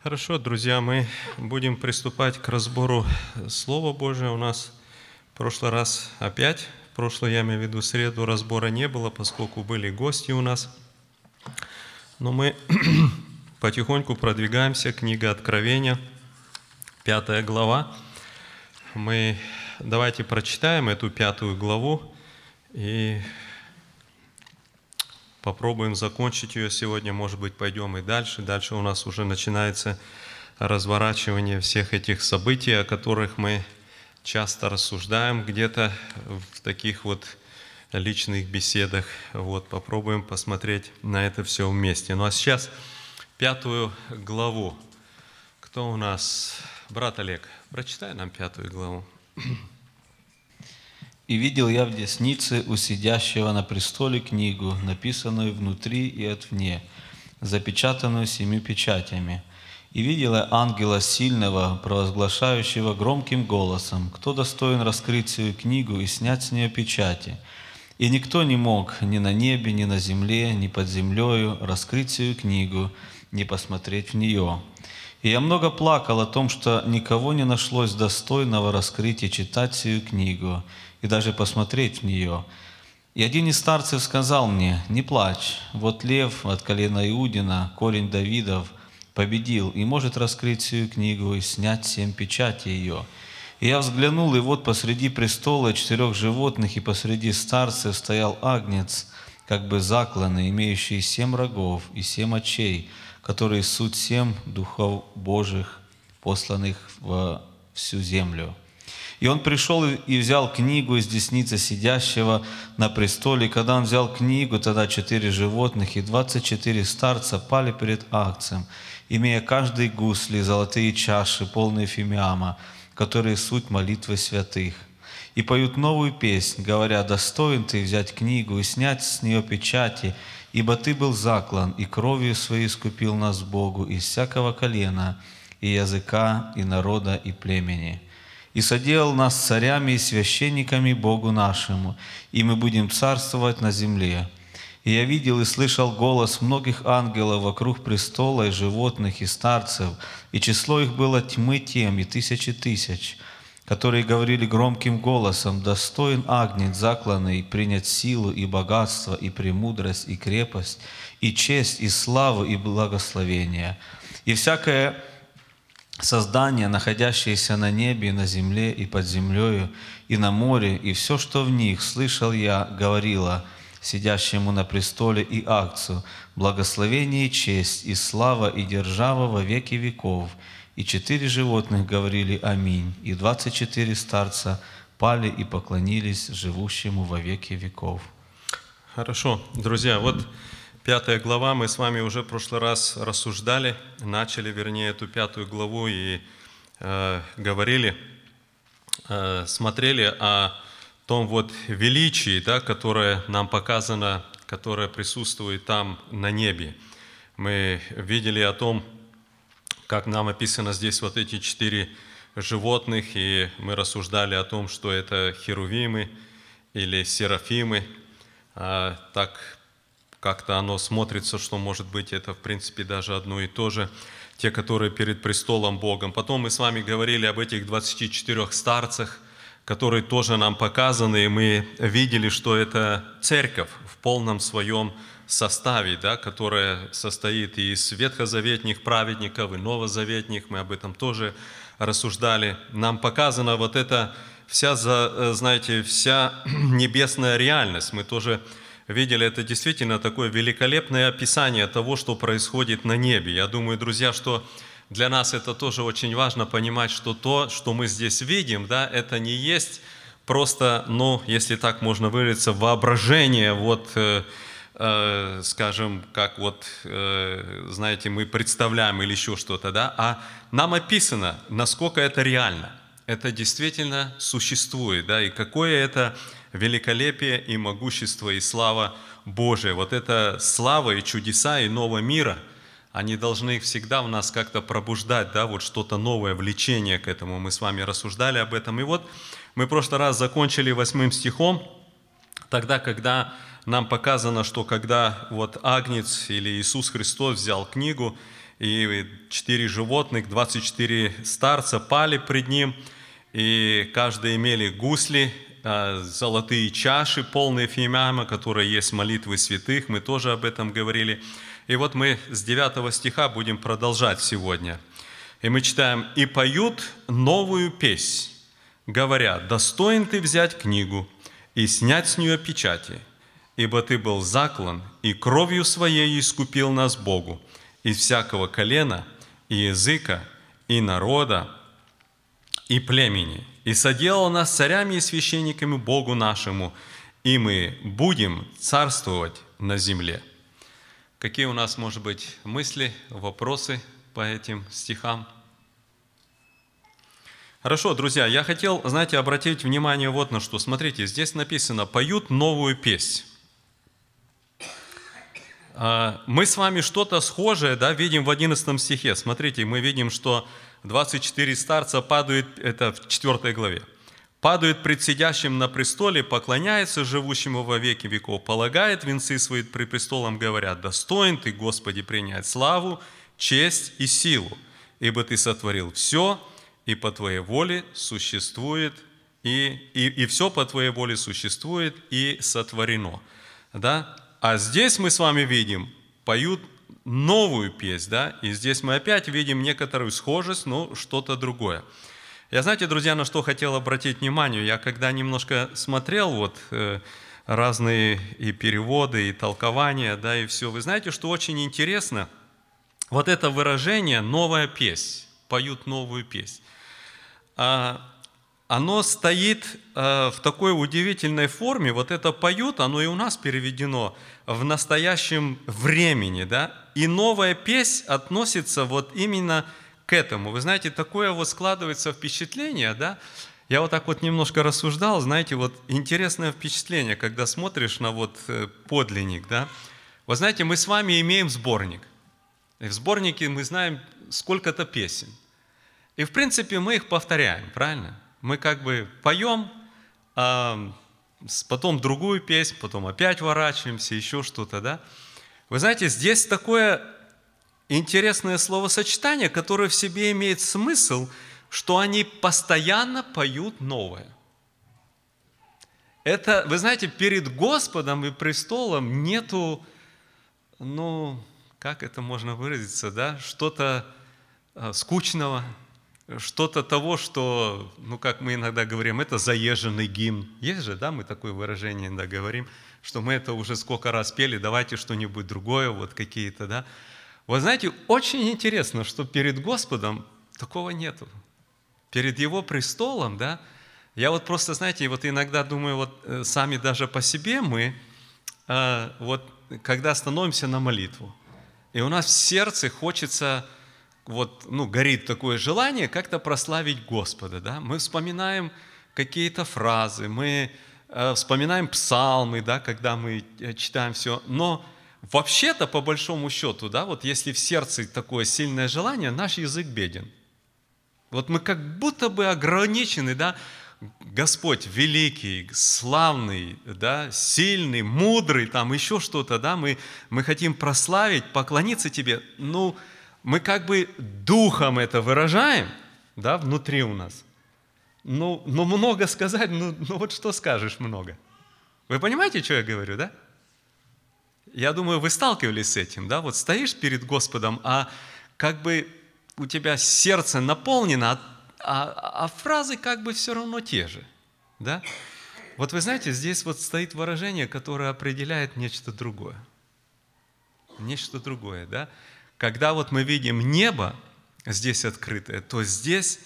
Хорошо, друзья, мы будем приступать к разбору Слова Божия. У нас в прошлый раз опять, в прошлый, я имею в виду, среду разбора не было, поскольку были гости у нас. Но мы потихоньку продвигаемся. Книга Откровения, пятая глава. Мы давайте прочитаем эту пятую главу и попробуем закончить ее сегодня, может быть, пойдем и дальше. Дальше у нас уже начинается разворачивание всех этих событий, о которых мы часто рассуждаем где-то в таких вот личных беседах. Вот, попробуем посмотреть на это все вместе. Ну а сейчас пятую главу. Кто у нас? Брат Олег, прочитай нам пятую главу. И видел я в деснице у сидящего на престоле книгу, написанную внутри и отвне, запечатанную семью печатями. И видел я ангела сильного, провозглашающего громким голосом, кто достоин раскрыть свою книгу и снять с нее печати. И никто не мог ни на небе, ни на земле, ни под землею раскрыть свою книгу, не посмотреть в нее. И я много плакал о том, что никого не нашлось достойного раскрыть и читать сию книгу, и даже посмотреть в нее. И один из старцев сказал мне, «Не плачь, вот лев от колена Иудина, корень Давидов, победил и может раскрыть сию книгу и снять семь печати ее». И я взглянул, и вот посреди престола четырех животных и посреди старцев стоял агнец, как бы закланный, имеющий семь рогов и семь очей, которые суть семь духов Божьих, посланных во всю землю. И он пришел и взял книгу из десницы сидящего на престоле. И когда он взял книгу, тогда четыре животных и двадцать четыре старца пали перед акцием, имея каждый гусли, золотые чаши, полные фимиама, которые суть молитвы святых. И поют новую песнь, говоря, «Достоин ты взять книгу и снять с нее печати, ибо ты был заклан, и кровью своей искупил нас Богу из всякого колена, и языка, и народа, и племени» и соделал нас царями и священниками Богу нашему, и мы будем царствовать на земле. И я видел и слышал голос многих ангелов вокруг престола и животных и старцев, и число их было тьмы тем и тысячи тысяч, которые говорили громким голосом, «Достоин агнец закланный принять силу и богатство, и премудрость, и крепость, и честь, и славу, и благословение». И всякое создания, находящиеся на небе, на земле, и под землею, и на море, и все, что в них, слышал я, говорила сидящему на престоле и акцию, благословение и честь, и слава, и держава во веки веков. И четыре животных говорили «Аминь», и двадцать четыре старца пали и поклонились живущему во веки веков. Хорошо, друзья, вот Пятая глава, мы с вами уже в прошлый раз рассуждали, начали, вернее, эту пятую главу и э, говорили, э, смотрели о том вот величии, да, которое нам показано, которое присутствует там на небе. Мы видели о том, как нам описано здесь вот эти четыре животных, и мы рассуждали о том, что это херувимы или серафимы. А, так как-то оно смотрится, что может быть это в принципе даже одно и то же, те, которые перед престолом Богом. Потом мы с вами говорили об этих 24 старцах, которые тоже нам показаны, и мы видели, что это церковь в полном своем составе, да, которая состоит из ветхозаветних праведников и новозаветних, мы об этом тоже рассуждали. Нам показана вот эта вся, знаете, вся небесная реальность. Мы тоже видели, это действительно такое великолепное описание того, что происходит на небе. Я думаю, друзья, что для нас это тоже очень важно понимать, что то, что мы здесь видим, да, это не есть просто, ну, если так можно выразиться, воображение, вот, э, э, скажем, как вот, э, знаете, мы представляем или еще что-то, да, а нам описано, насколько это реально. Это действительно существует, да, и какое это великолепие и могущество и слава Божия. Вот эта слава и чудеса иного мира, они должны всегда в нас как-то пробуждать, да, вот что-то новое, влечение к этому. Мы с вами рассуждали об этом. И вот мы в прошлый раз закончили восьмым стихом, тогда, когда нам показано, что когда вот Агнец или Иисус Христос взял книгу, и четыре животных, 24 старца пали пред ним, и каждый имели гусли, золотые чаши, полные фимиама, которые есть молитвы святых, мы тоже об этом говорили. И вот мы с 9 стиха будем продолжать сегодня. И мы читаем, «И поют новую песнь, говоря, достоин ты взять книгу и снять с нее печати, ибо ты был заклан, и кровью своей искупил нас Богу из всякого колена и языка, и народа, и племени, и соделал нас царями и священниками Богу нашему, и мы будем царствовать на земле». Какие у нас, может быть, мысли, вопросы по этим стихам? Хорошо, друзья, я хотел, знаете, обратить внимание вот на что. Смотрите, здесь написано «поют новую песнь». А, мы с вами что-то схожее да, видим в 11 стихе. Смотрите, мы видим, что 24 старца падают, это в 4 главе, падают пред сидящим на престоле, поклоняется живущему во веки веков, полагает венцы свои пред престолом, говорят, достоин ты, Господи, принять славу, честь и силу, ибо ты сотворил все, и по твоей воле существует, и, и, и все по твоей воле существует и сотворено. Да? А здесь мы с вами видим, поют новую песнь, да, и здесь мы опять видим некоторую схожесть, но что-то другое. Я знаете, друзья, на что хотел обратить внимание? Я когда немножко смотрел вот э, разные и переводы, и толкования, да, и все, вы знаете, что очень интересно, вот это выражение «новая песнь», поют новую песнь. А, оно стоит э, в такой удивительной форме, вот это поют, оно и у нас переведено в настоящем времени, да, и новая песнь относится вот именно к этому. Вы знаете, такое вот складывается впечатление, да, я вот так вот немножко рассуждал, знаете, вот интересное впечатление, когда смотришь на вот э, подлинник, да. Вы знаете, мы с вами имеем сборник. И в сборнике мы знаем сколько-то песен. И в принципе мы их повторяем, правильно? мы как бы поем, а потом другую песнь, потом опять ворачиваемся, еще что-то, да? Вы знаете, здесь такое интересное словосочетание, которое в себе имеет смысл, что они постоянно поют новое. Это, вы знаете, перед Господом и престолом нету, ну, как это можно выразиться, да, что-то а, скучного, что-то того, что, ну, как мы иногда говорим, это заезженный гимн. Есть же, да, мы такое выражение иногда говорим, что мы это уже сколько раз пели, давайте что-нибудь другое, вот какие-то, да. Вы знаете, очень интересно, что перед Господом такого нету. Перед Его престолом, да, я вот просто, знаете, вот иногда думаю, вот э, сами даже по себе мы, э, вот когда становимся на молитву, и у нас в сердце хочется вот, ну, горит такое желание как-то прославить Господа, да? Мы вспоминаем какие-то фразы, мы вспоминаем псалмы, да, когда мы э, читаем все, но вообще-то, по большому счету, да, вот если в сердце такое сильное желание, наш язык беден. Вот мы как будто бы ограничены, да, Господь великий, славный, да, сильный, мудрый, там еще что-то, да, мы, мы хотим прославить, поклониться Тебе, ну, мы как бы духом это выражаем, да, внутри у нас. Ну, ну много сказать, ну, ну вот что скажешь много. Вы понимаете, что я говорю, да? Я думаю, вы сталкивались с этим, да? Вот стоишь перед Господом, а как бы у тебя сердце наполнено, а, а, а фразы как бы все равно те же, да? Вот вы знаете, здесь вот стоит выражение, которое определяет нечто другое. Нечто другое, да? Когда вот мы видим небо здесь открытое, то здесь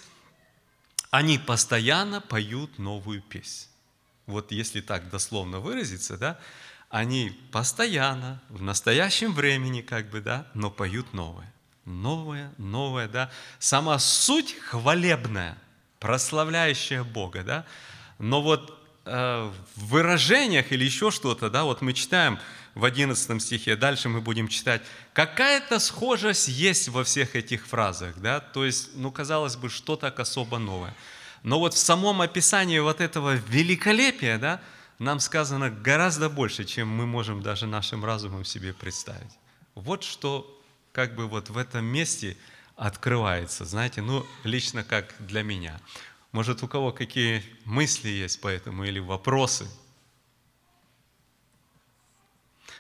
они постоянно поют новую песнь. Вот если так дословно выразиться, да, они постоянно, в настоящем времени, как бы, да, но поют новое. Новое, новое, да. Сама суть хвалебная, прославляющая Бога, да. Но вот э, в выражениях или еще что-то, да, вот мы читаем, в 11 стихе. Дальше мы будем читать. Какая-то схожесть есть во всех этих фразах, да, то есть, ну, казалось бы, что так особо новое. Но вот в самом описании вот этого великолепия, да, нам сказано гораздо больше, чем мы можем даже нашим разумом себе представить. Вот что как бы вот в этом месте открывается, знаете, ну, лично как для меня. Может, у кого какие мысли есть по этому или вопросы?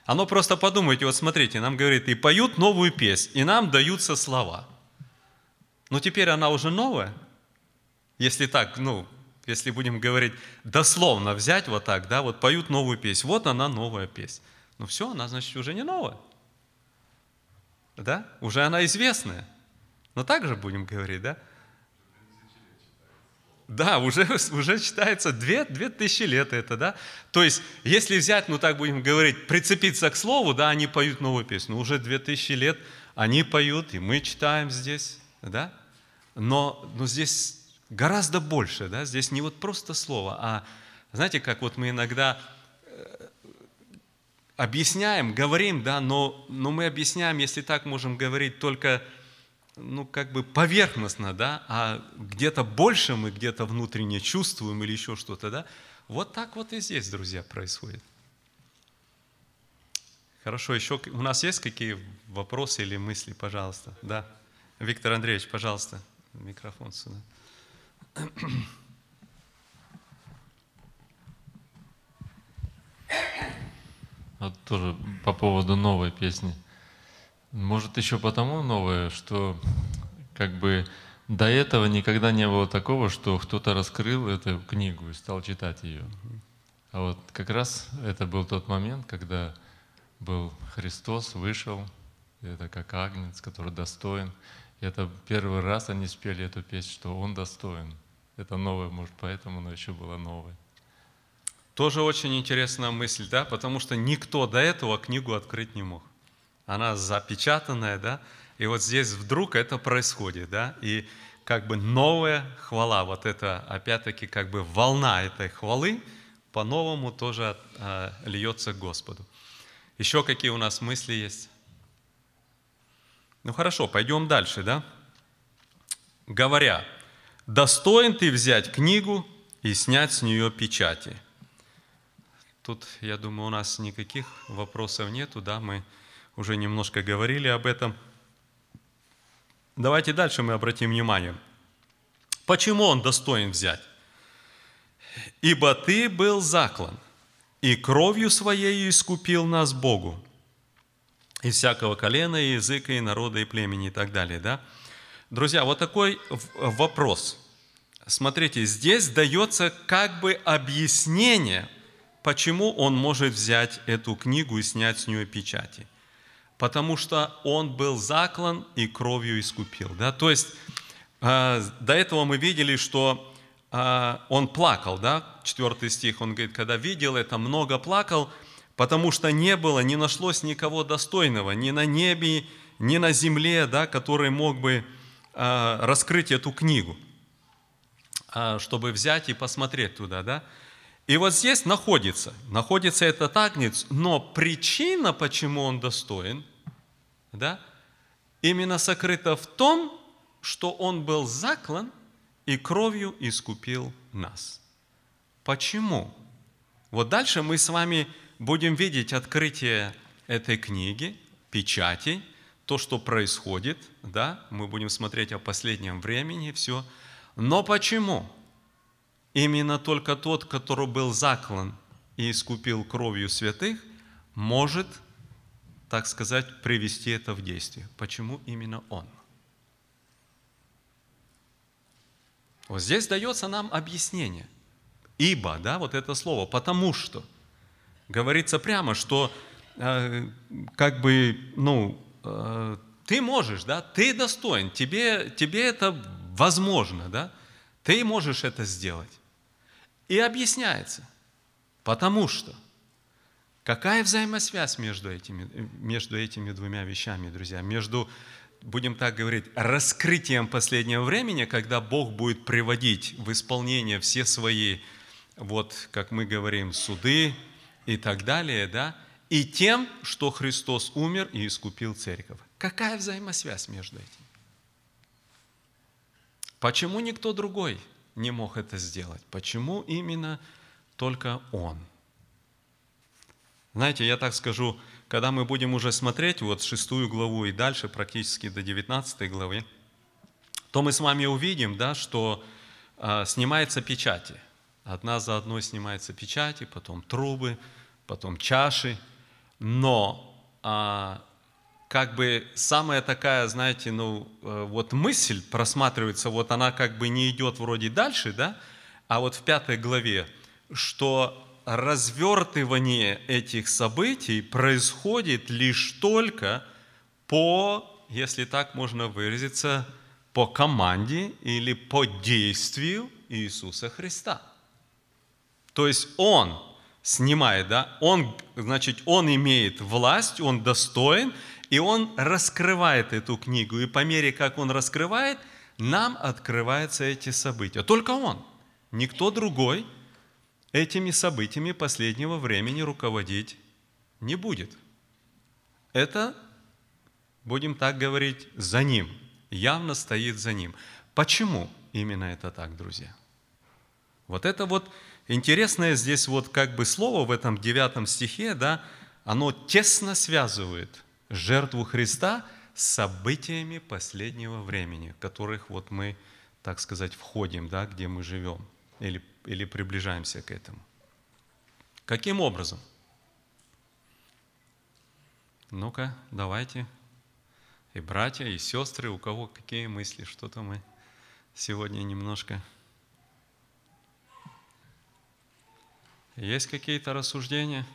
Оно просто подумайте, вот смотрите, нам говорит, и поют новую песнь, и нам даются слова. Но теперь она уже новая. Если так, ну, если будем говорить дословно взять вот так, да, вот поют новую песнь, вот она новая песнь. Ну все, она, значит, уже не новая. Да? Уже она известная. Но так же будем говорить, да? Да, уже, уже считается две, две тысячи лет это, да? То есть, если взять, ну так будем говорить, прицепиться к слову, да, они поют новую песню. Уже две тысячи лет они поют, и мы читаем здесь, да? Но, но здесь гораздо больше, да? Здесь не вот просто слово, а знаете, как вот мы иногда э, объясняем, говорим, да, но, но мы объясняем, если так можем говорить, только ну, как бы поверхностно, да, а где-то больше мы где-то внутренне чувствуем или еще что-то, да. Вот так вот и здесь, друзья, происходит. Хорошо, еще у нас есть какие вопросы или мысли, пожалуйста? Да. Виктор Андреевич, пожалуйста, микрофон сюда. Вот тоже по поводу новой песни. Может, еще потому новое, что как бы до этого никогда не было такого, что кто-то раскрыл эту книгу и стал читать ее. А вот как раз это был тот момент, когда был Христос, вышел, это как агнец, который достоин. И это первый раз они спели эту песню, что Он достоин. Это новое, может, поэтому оно еще было новое. Тоже очень интересная мысль, да, потому что никто до этого книгу открыть не мог она запечатанная, да, и вот здесь вдруг это происходит, да, и как бы новая хвала, вот это опять-таки как бы волна этой хвалы по-новому тоже э, льется к Господу. Еще какие у нас мысли есть? Ну хорошо, пойдем дальше, да? Говоря, достоин ты взять книгу и снять с нее печати. Тут, я думаю, у нас никаких вопросов нету, да, мы уже немножко говорили об этом. Давайте дальше мы обратим внимание. Почему он достоин взять? «Ибо ты был заклан, и кровью своей искупил нас Богу, из всякого колена, и языка, и народа, и племени, и так далее». Да? Друзья, вот такой вопрос. Смотрите, здесь дается как бы объяснение, почему он может взять эту книгу и снять с нее печати потому что он был заклан и кровью искупил. Да? То есть э, до этого мы видели, что э, он плакал, да? четвертый стих, он говорит, когда видел это, много плакал, потому что не было, не нашлось никого достойного, ни на небе, ни на земле, да, который мог бы э, раскрыть эту книгу, чтобы взять и посмотреть туда. Да? И вот здесь находится, находится этот агнец, но причина, почему он достоин – да, именно сокрыто в том, что Он был заклан и кровью искупил нас. Почему? Вот дальше мы с вами будем видеть открытие этой книги, печати, то, что происходит, да, мы будем смотреть о последнем времени, все. Но почему? Именно только тот, который был заклан и искупил кровью святых, может так сказать, привести это в действие. Почему именно он? Вот здесь дается нам объяснение. Ибо, да, вот это слово, потому что. Говорится прямо, что э, как бы, ну, э, ты можешь, да, ты достоин, тебе, тебе это возможно, да, ты можешь это сделать. И объясняется, потому что – Какая взаимосвязь между этими, между этими двумя вещами, друзья? Между, будем так говорить, раскрытием последнего времени, когда Бог будет приводить в исполнение все свои, вот как мы говорим, суды и так далее, да, и тем, что Христос умер и искупил церковь. Какая взаимосвязь между этим? Почему никто другой не мог это сделать? Почему именно только Он – знаете, я так скажу, когда мы будем уже смотреть вот шестую главу и дальше, практически до 19 главы, то мы с вами увидим, да, что а, снимаются печати. Одна за одной снимаются печати, потом трубы, потом чаши. Но а, как бы самая такая, знаете, ну, э, вот мысль просматривается, вот она как бы не идет вроде дальше, да, а вот в пятой главе, что развертывание этих событий происходит лишь только по, если так можно выразиться, по команде или по действию Иисуса Христа. То есть Он снимает, да, Он, значит, Он имеет власть, Он достоин – и он раскрывает эту книгу, и по мере, как он раскрывает, нам открываются эти события. Только он, никто другой этими событиями последнего времени руководить не будет. Это, будем так говорить, за ним, явно стоит за ним. Почему именно это так, друзья? Вот это вот интересное здесь вот как бы слово в этом девятом стихе, да, оно тесно связывает жертву Христа с событиями последнего времени, в которых вот мы, так сказать, входим, да, где мы живем или, или приближаемся к этому. Каким образом? Ну-ка, давайте. И братья, и сестры, у кого какие мысли, что-то мы сегодня немножко... Есть какие-то рассуждения?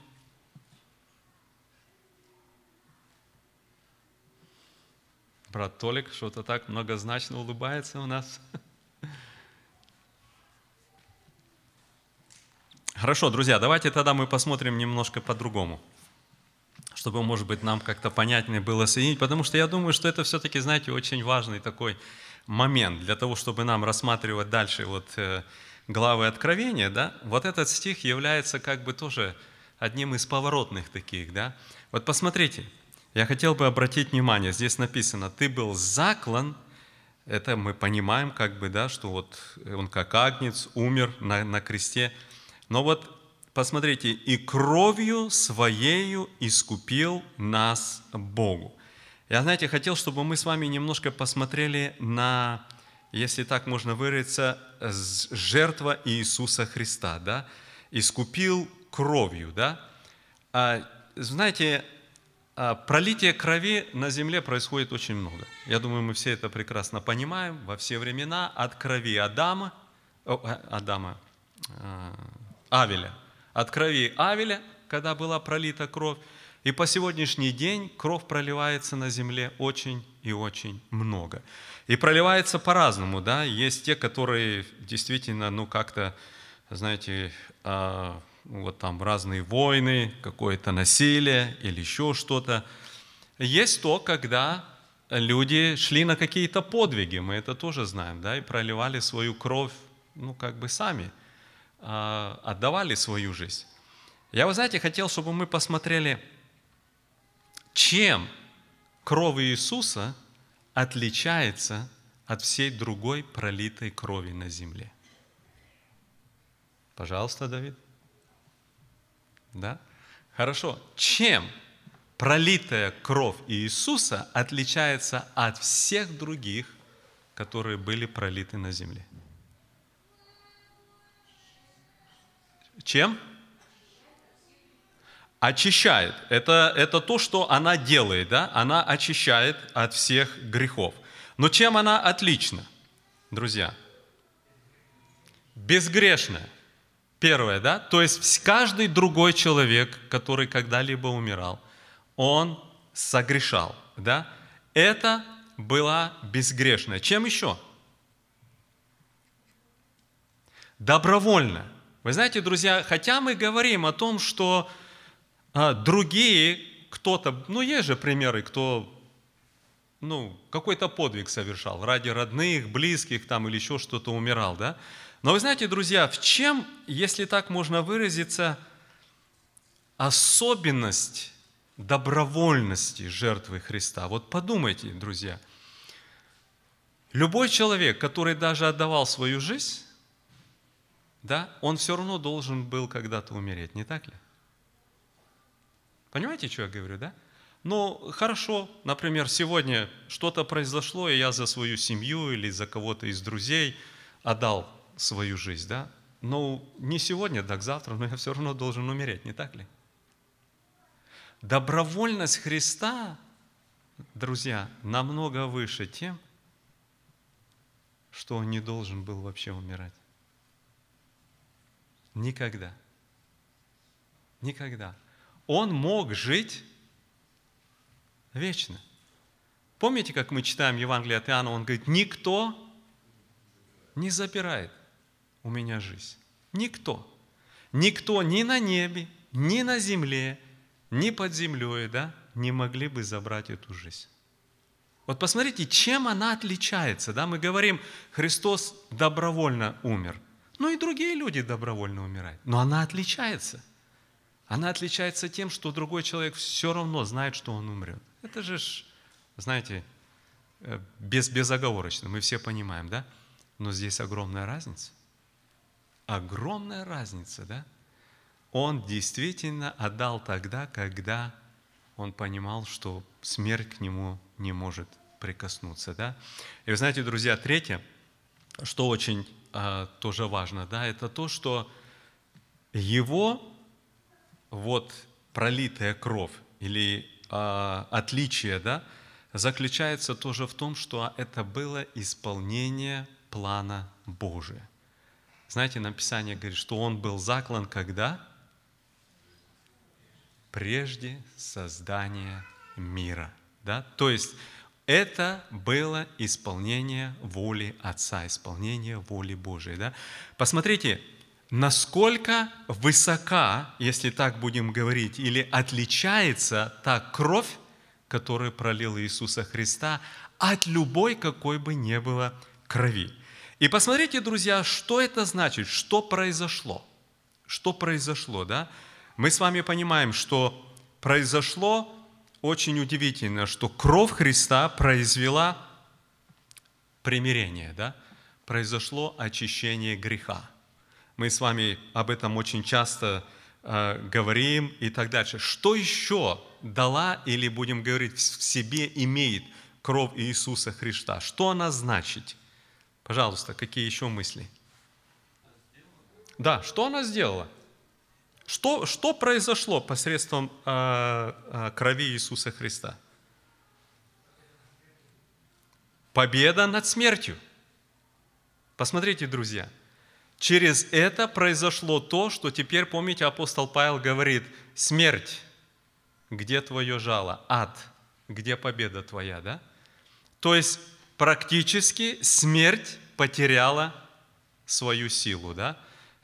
Брат Толик что-то так многозначно улыбается у нас. Хорошо, друзья, давайте тогда мы посмотрим немножко по-другому, чтобы, может быть, нам как-то понятнее было соединить, потому что я думаю, что это все-таки, знаете, очень важный такой момент для того, чтобы нам рассматривать дальше вот э, главы Откровения, да, вот этот стих является как бы тоже одним из поворотных таких, да. Вот посмотрите, я хотел бы обратить внимание, здесь написано, ты был заклан, это мы понимаем, как бы, да, что вот он как агнец умер на, на кресте. Но вот посмотрите, и кровью своею искупил нас Богу. Я, знаете, хотел, чтобы мы с вами немножко посмотрели на, если так можно выразиться, жертва Иисуса Христа, да, искупил кровью, да. А, знаете, а, пролитие крови на земле происходит очень много. Я думаю, мы все это прекрасно понимаем. Во все времена от крови Адама, о, а, Адама, э, Авеля, от крови Авеля, когда была пролита кровь, и по сегодняшний день кровь проливается на земле очень и очень много. И проливается по-разному, да. Есть те, которые действительно, ну, как-то, знаете, э, вот там разные войны, какое-то насилие или еще что-то. Есть то, когда люди шли на какие-то подвиги, мы это тоже знаем, да, и проливали свою кровь, ну, как бы сами, а, отдавали свою жизнь. Я, вы знаете, хотел, чтобы мы посмотрели, чем кровь Иисуса отличается от всей другой пролитой крови на земле. Пожалуйста, Давид. Да? Хорошо. Чем пролитая кровь Иисуса отличается от всех других, которые были пролиты на земле? Чем? Очищает. Это, это то, что она делает, да? Она очищает от всех грехов. Но чем она отлична, друзья? Безгрешная. Первое, да? То есть каждый другой человек, который когда-либо умирал, он согрешал, да? Это была безгрешная. Чем еще? Добровольно. Вы знаете, друзья, хотя мы говорим о том, что а, другие, кто-то, ну есть же примеры, кто ну, какой-то подвиг совершал ради родных, близких там или еще что-то умирал, да? Но вы знаете, друзья, в чем, если так можно выразиться, особенность добровольности жертвы Христа? Вот подумайте, друзья. Любой человек, который даже отдавал свою жизнь, да, он все равно должен был когда-то умереть, не так ли? Понимаете, что я говорю, да? Ну, хорошо, например, сегодня что-то произошло, и я за свою семью или за кого-то из друзей отдал свою жизнь, да? Ну, не сегодня, так завтра, но я все равно должен умереть, не так ли? Добровольность Христа, друзья, намного выше тем, что Он не должен был вообще умирать. Никогда. Никогда. Он мог жить вечно. Помните, как мы читаем Евангелие от Иоанна, он говорит, никто не забирает у меня жизнь. Никто. Никто ни на небе, ни на земле, ни под землей, да, не могли бы забрать эту жизнь. Вот посмотрите, чем она отличается. Да? Мы говорим, Христос добровольно умер. Ну и другие люди добровольно умирают. Но она отличается. Она отличается тем, что другой человек все равно знает, что он умрет. Это же, знаете, э, без, безоговорочно, мы все понимаем, да? Но здесь огромная разница. Огромная разница, да? Он действительно отдал тогда, когда он понимал, что смерть к нему не может прикоснуться, да? И вы знаете, друзья, третье, что очень а, тоже важно, да, это то, что его вот пролитая кровь или а, отличие, да, заключается тоже в том, что это было исполнение плана Божия. Знаете, написание говорит, что он был заклан когда? Прежде создания мира. Да? То есть это было исполнение воли Отца, исполнение воли Божией. Да? Посмотрите, насколько высока, если так будем говорить, или отличается та кровь, которую пролил Иисуса Христа, от любой, какой бы ни было крови. И посмотрите, друзья, что это значит, что произошло. Что произошло, да? Мы с вами понимаем, что произошло очень удивительно, что кровь Христа произвела примирение, да? Произошло очищение греха. Мы с вами об этом очень часто э, говорим и так дальше. Что еще дала или, будем говорить, в себе имеет кровь Иисуса Христа? Что она значит? Пожалуйста, какие еще мысли? Да, что она сделала? Что, что произошло посредством э, э, крови Иисуса Христа? Победа над смертью. Посмотрите, друзья, Через это произошло то, что теперь, помните, апостол Павел говорит, смерть, где твое жало? Ад, где победа твоя, да? То есть практически смерть потеряла свою силу, да?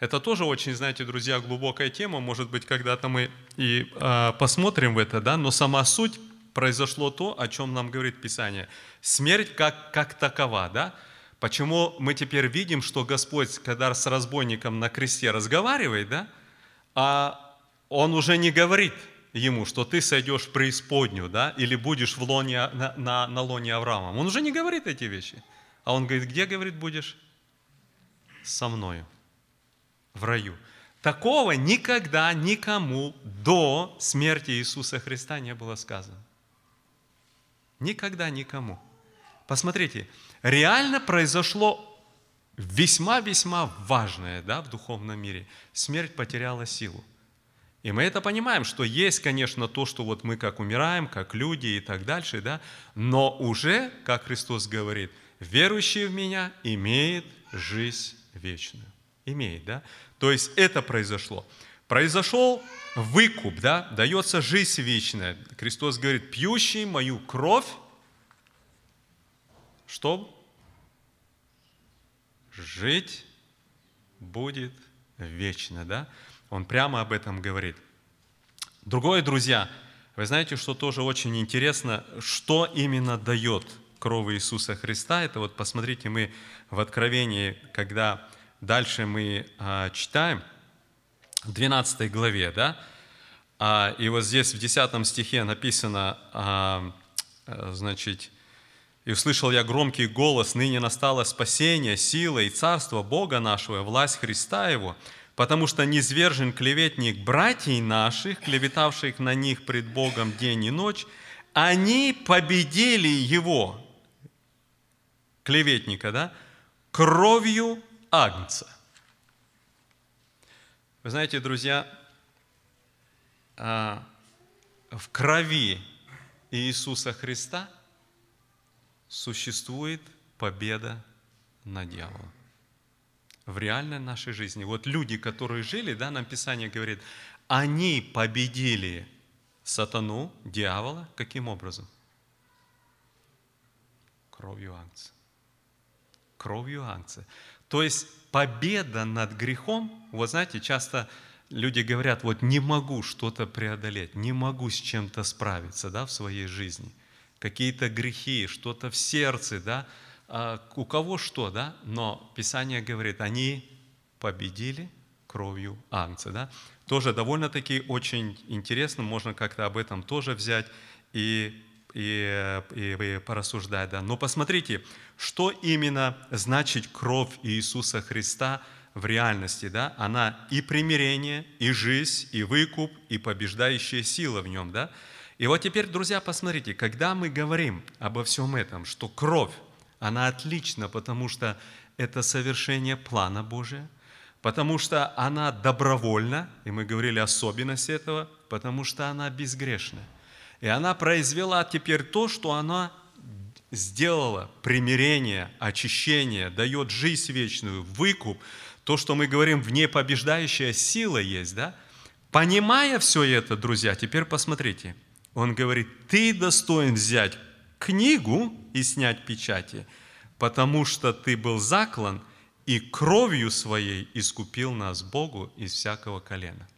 Это тоже очень, знаете, друзья, глубокая тема. Может быть, когда-то мы и э, посмотрим в это, да? Но сама суть произошло то, о чем нам говорит Писание. Смерть как, как такова, да? Почему мы теперь видим, что Господь, когда с разбойником на кресте разговаривает, да, а Он уже не говорит ему, что ты сойдешь в преисподнюю, да, или будешь в лоне, на, на, на лоне Авраама. Он уже не говорит эти вещи. А он говорит, где, говорит, будешь? Со мною, в раю. Такого никогда никому до смерти Иисуса Христа не было сказано. Никогда никому. Посмотрите, реально произошло весьма-весьма важное да, в духовном мире. Смерть потеряла силу. И мы это понимаем, что есть, конечно, то, что вот мы как умираем, как люди и так дальше, да, но уже, как Христос говорит, верующий в Меня имеет жизнь вечную. Имеет, да? То есть это произошло. Произошел выкуп, да, дается жизнь вечная. Христос говорит, пьющий мою кровь что жить будет вечно, да? Он прямо об этом говорит. Другое, друзья, вы знаете, что тоже очень интересно, что именно дает кровь Иисуса Христа. Это вот посмотрите, мы в Откровении, когда дальше мы а, читаем, в 12 главе, да, а, и вот здесь в 10 стихе написано, а, значит, и услышал я громкий голос, ныне настало спасение, сила и царство Бога нашего, власть Христа Его. потому что низвержен клеветник братьей наших, клеветавших на них пред Богом день и ночь, они победили его, клеветника, да, кровью агнца. Вы знаете, друзья, а, в крови Иисуса Христа существует победа над дьяволом. В реальной нашей жизни. Вот люди, которые жили, да, нам Писание говорит, они победили сатану, дьявола, каким образом? Кровью агнца. Кровью агнца. То есть победа над грехом, вот знаете, часто люди говорят, вот не могу что-то преодолеть, не могу с чем-то справиться да, в своей жизни. Какие-то грехи, что-то в сердце, да, а у кого что, да, но Писание говорит, они победили кровью Агнца, да. Тоже довольно-таки очень интересно, можно как-то об этом тоже взять и, и, и, и порассуждать, да. Но посмотрите, что именно значит кровь Иисуса Христа – в реальности, да, она и примирение, и жизнь, и выкуп, и побеждающая сила в нем, да. И вот теперь, друзья, посмотрите, когда мы говорим обо всем этом, что кровь, она отлична, потому что это совершение плана Божия, потому что она добровольна, и мы говорили особенность этого, потому что она безгрешна. И она произвела теперь то, что она сделала примирение, очищение, дает жизнь вечную, выкуп, то, что мы говорим, в ней побеждающая сила есть, да? Понимая все это, друзья, теперь посмотрите. Он говорит, ты достоин взять книгу и снять печати, потому что ты был заклан и кровью своей искупил нас Богу из всякого колена.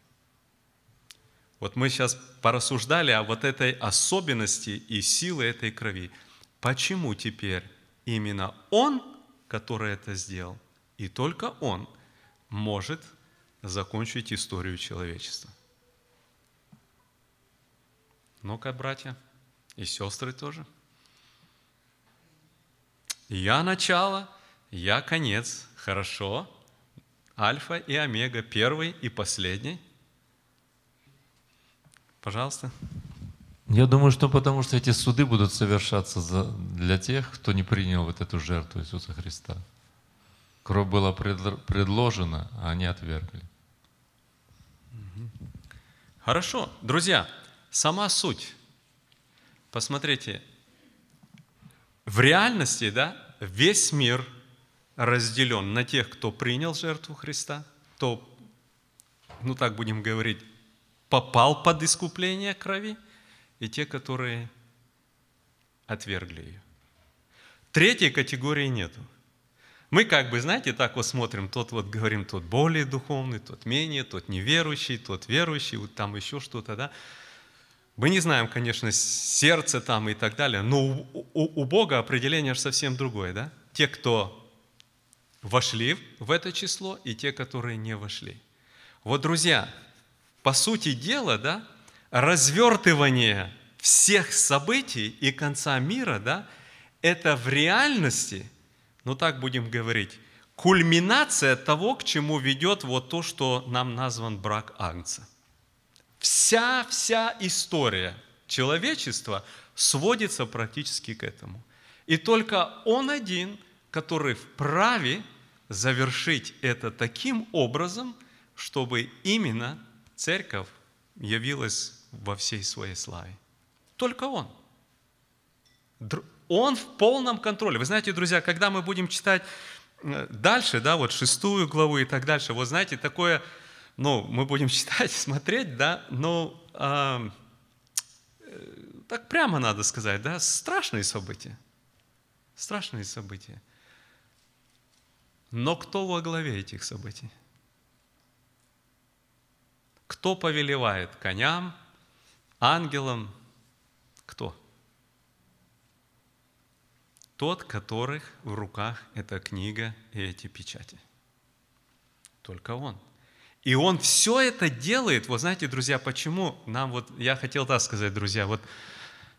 Вот мы сейчас порассуждали о вот этой особенности и силы этой крови. Почему теперь именно Он, который это сделал, и только Он может закончить историю человечества. Ну-ка, братья и сестры тоже. Я начало, я конец. Хорошо. Альфа и омега, первый и последний. Пожалуйста. Я думаю, что потому что эти суды будут совершаться для тех, кто не принял вот эту жертву Иисуса Христа. Кровь была предложена, а они отвергли. Хорошо. Друзья, сама суть. Посмотрите, в реальности, да, весь мир разделен на тех, кто принял жертву Христа, кто, ну так будем говорить, попал под искупление крови, и те, которые отвергли ее. Третьей категории нету – мы как бы, знаете, так вот смотрим, тот вот говорим, тот более духовный, тот менее, тот неверующий, тот верующий, вот там еще что-то, да. Мы не знаем, конечно, сердце там и так далее, но у, у, у Бога определение же совсем другое, да? Те, кто вошли в это число, и те, которые не вошли. Вот, друзья, по сути дела, да, развертывание всех событий и конца мира, да, это в реальности – ну так будем говорить, кульминация того, к чему ведет вот то, что нам назван брак Агнца. Вся, вся история человечества сводится практически к этому. И только Он один, который вправе завершить это таким образом, чтобы именно церковь явилась во всей своей славе. Только Он. Он в полном контроле. Вы знаете, друзья, когда мы будем читать э, дальше, да, вот шестую главу и так дальше, вот знаете, такое, ну, мы будем читать, смотреть, да, ну, э, так прямо надо сказать, да, страшные события. Страшные события. Но кто во главе этих событий? Кто повелевает коням, ангелам? Кто? Тот, которых в руках эта книга и эти печати. Только Он. И Он все это делает. Вот знаете, друзья, почему нам вот, я хотел так сказать, друзья, вот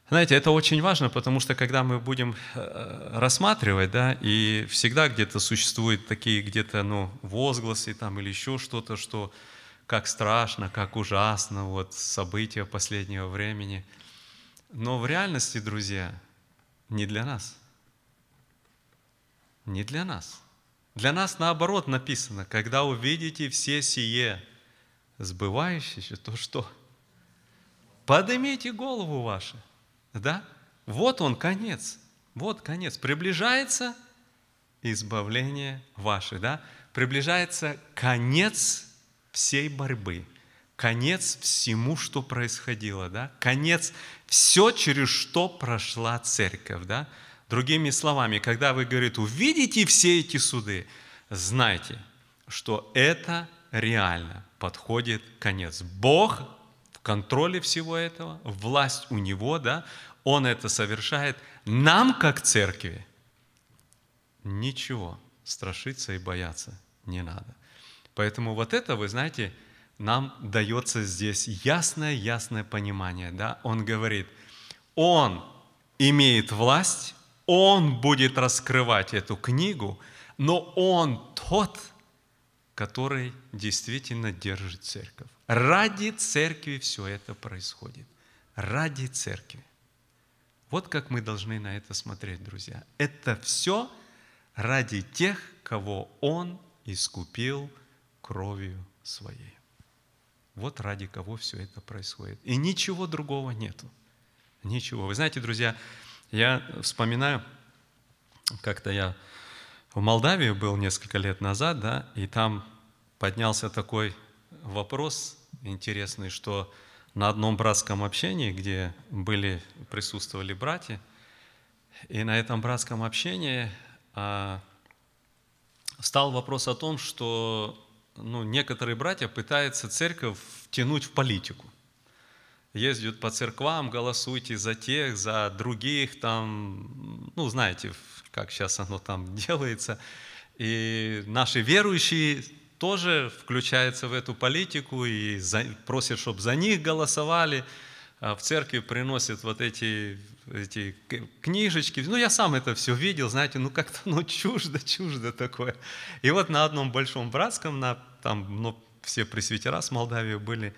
Знаете, это очень важно, потому что когда мы будем э, рассматривать, да, и всегда где-то существуют такие где-то, ну, возгласы там или еще что-то, что как страшно, как ужасно, вот события последнего времени. Но в реальности, друзья, не для нас. Не для нас. Для нас наоборот написано, когда увидите все сие сбывающееся, то что? Поднимите голову вашу да? Вот он, конец. Вот конец. Приближается избавление ваше, да? Приближается конец всей борьбы, конец всему, что происходило, да? Конец все, через что прошла церковь, да? Другими словами, когда вы, говорите, увидите все эти суды, знайте, что это реально подходит конец. Бог в контроле всего этого, власть у Него, да, он это совершает. Нам, как церкви, ничего страшиться и бояться не надо. Поэтому вот это, вы знаете, нам дается здесь ясное-ясное понимание. Да? Он говорит, Он имеет власть, Он будет раскрывать эту книгу, но Он тот, который действительно держит церковь. Ради церкви все это происходит. Ради церкви. Вот как мы должны на это смотреть, друзья. Это все ради тех, кого Он искупил кровью Своей. Вот ради кого все это происходит. И ничего другого нету. Ничего. Вы знаете, друзья, я вспоминаю, как-то я в Молдавии был несколько лет назад, да, и там поднялся такой вопрос интересный, что на одном братском общении, где были, присутствовали братья, и на этом братском общении а, стал вопрос о том, что ну, некоторые братья пытаются церковь втянуть в политику. Ездят по церквам, голосуйте за тех, за других, там, ну, знаете, как сейчас оно там делается. И наши верующие тоже включается в эту политику и за, просит, чтобы за них голосовали. А в церкви приносят вот эти, эти книжечки. Ну, я сам это все видел, знаете, ну как-то ну, чуждо, чуждо такое. И вот на одном большом братском, на, там ну, все пресвитера с Молдавии были,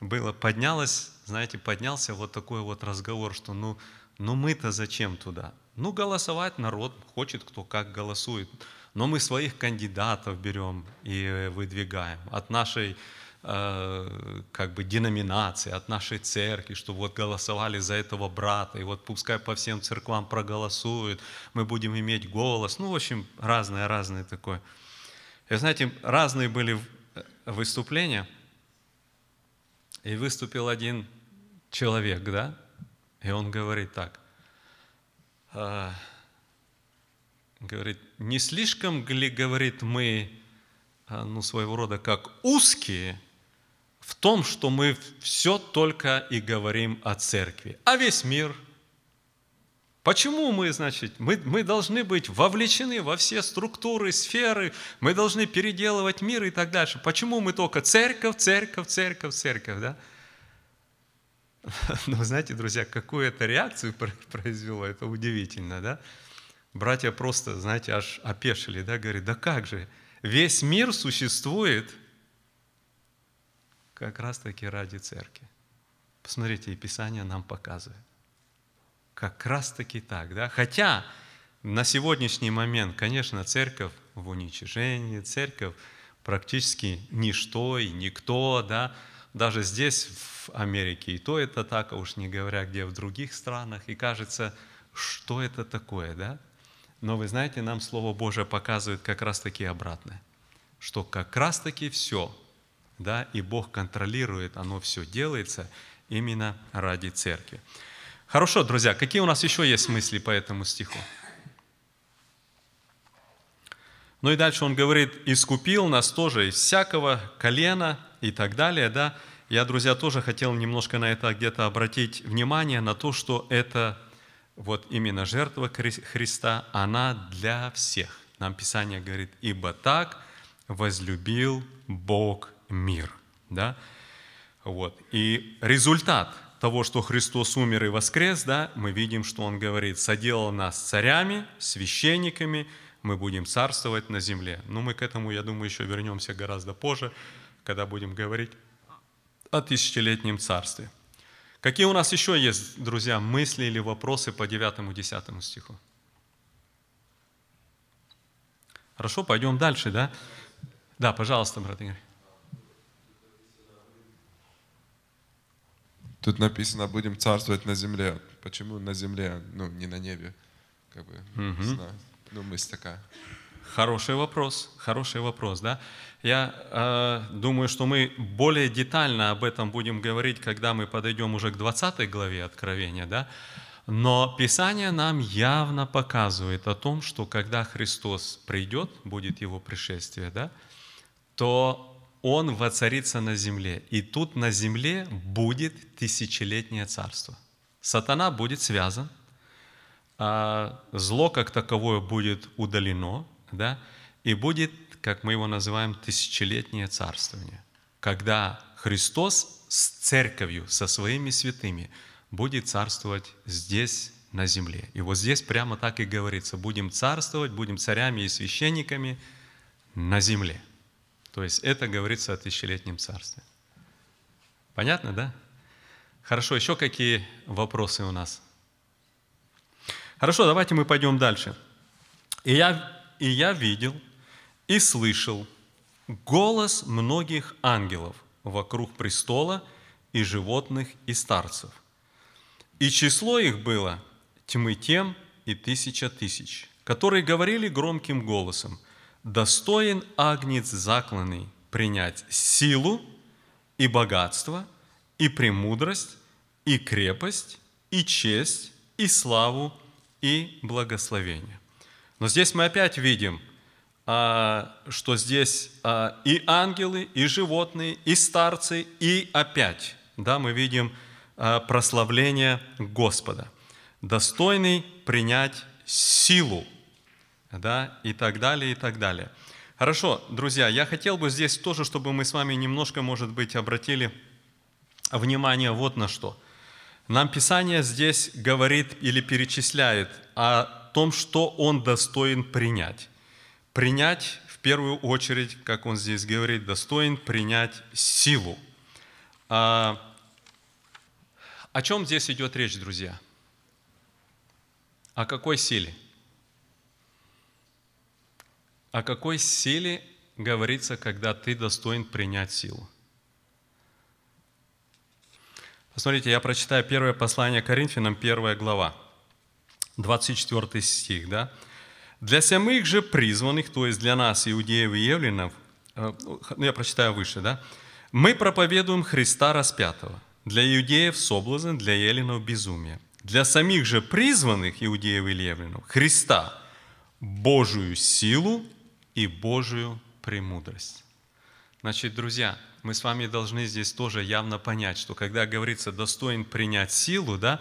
было, поднялось, знаете, поднялся вот такой вот разговор, что ну, ну мы-то зачем туда? Ну, голосовать народ хочет, кто как голосует но мы своих кандидатов берем и выдвигаем от нашей как бы деноминации, от нашей церкви, что вот голосовали за этого брата, и вот пускай по всем церквам проголосуют, мы будем иметь голос. Ну, в общем, разное-разное такое. И знаете, разные были выступления, и выступил один человек, да, и он говорит так, «Э, говорит, не слишком ли, говорит, мы, ну, своего рода как узкие в том, что мы все только и говорим о церкви, а весь мир. Почему мы, значит, мы, мы должны быть вовлечены во все структуры, сферы, мы должны переделывать мир и так дальше. Почему мы только церковь, церковь, церковь, церковь, да? Но ну, знаете, друзья, какую это реакцию произвело, это удивительно, да? братья просто, знаете, аж опешили, да, говорит, да как же, весь мир существует как раз-таки ради церкви. Посмотрите, и Писание нам показывает. Как раз-таки так, да? Хотя на сегодняшний момент, конечно, церковь в уничижении, церковь практически ничто и никто, да, даже здесь, в Америке, и то это так, а уж не говоря, где в других странах, и кажется, что это такое, да? Но вы знаете, нам Слово Божие показывает как раз-таки обратное, что как раз-таки все, да, и Бог контролирует, оно все делается именно ради церкви. Хорошо, друзья, какие у нас еще есть мысли по этому стиху? Ну и дальше он говорит, искупил нас тоже из всякого колена и так далее, да. Я, друзья, тоже хотел немножко на это где-то обратить внимание, на то, что это вот именно жертва Христа, она для всех. Нам Писание говорит, ибо так возлюбил Бог мир. Да? Вот. И результат того, что Христос умер и воскрес, да, мы видим, что Он говорит, соделал нас царями, священниками, мы будем царствовать на земле. Но мы к этому, я думаю, еще вернемся гораздо позже, когда будем говорить о тысячелетнем царстве. Какие у нас еще есть, друзья, мысли или вопросы по 9-10 стиху? Хорошо, пойдем дальше, да? Да, пожалуйста, брат Игорь. Тут написано, будем царствовать на земле. Почему на земле, ну, не на небе? Как бы, Мгм. не знаю. Ну, мысль такая. Хороший вопрос, хороший вопрос, да? Я э, думаю, что мы более детально об этом будем говорить, когда мы подойдем уже к 20 главе Откровения, да? Но Писание нам явно показывает о том, что когда Христос придет, будет Его пришествие, да? То Он воцарится на земле. И тут на земле будет тысячелетнее царство. Сатана будет связан, а зло как таковое будет удалено, да, и будет, как мы его называем, тысячелетнее царствование, когда Христос с церковью, со своими святыми будет царствовать здесь, на земле. И вот здесь прямо так и говорится, будем царствовать, будем царями и священниками на земле. То есть это говорится о тысячелетнем царстве. Понятно, да? Хорошо, еще какие вопросы у нас? Хорошо, давайте мы пойдем дальше. И я, и я видел и слышал голос многих ангелов вокруг престола и животных и старцев. И число их было тьмы тем и тысяча тысяч, которые говорили громким голосом, «Достоин агнец закланный принять силу и богатство, и премудрость, и крепость, и честь, и славу, и благословение». Но здесь мы опять видим, а, что здесь а, и ангелы, и животные, и старцы, и опять, да, мы видим а, прославление Господа, достойный принять силу, да, и так далее, и так далее. Хорошо, друзья, я хотел бы здесь тоже, чтобы мы с вами немножко, может быть, обратили внимание вот на что. Нам Писание здесь говорит или перечисляет о том, что он достоин принять. Принять, в первую очередь, как он здесь говорит, достоин принять силу. А, о чем здесь идет речь, друзья? О какой силе? О какой силе говорится, когда ты достоин принять силу? Посмотрите, я прочитаю первое послание Коринфянам, первая глава, 24 стих, да? «Для самых же призванных, то есть для нас, иудеев и евлинов, э, ну, я прочитаю выше, да? Мы проповедуем Христа распятого. Для иудеев соблазн, для еллинов безумие. Для самих же призванных иудеев и евлинов Христа Божию силу и Божию премудрость. Значит, друзья, мы с вами должны здесь тоже явно понять, что когда говорится «достоин принять силу», да,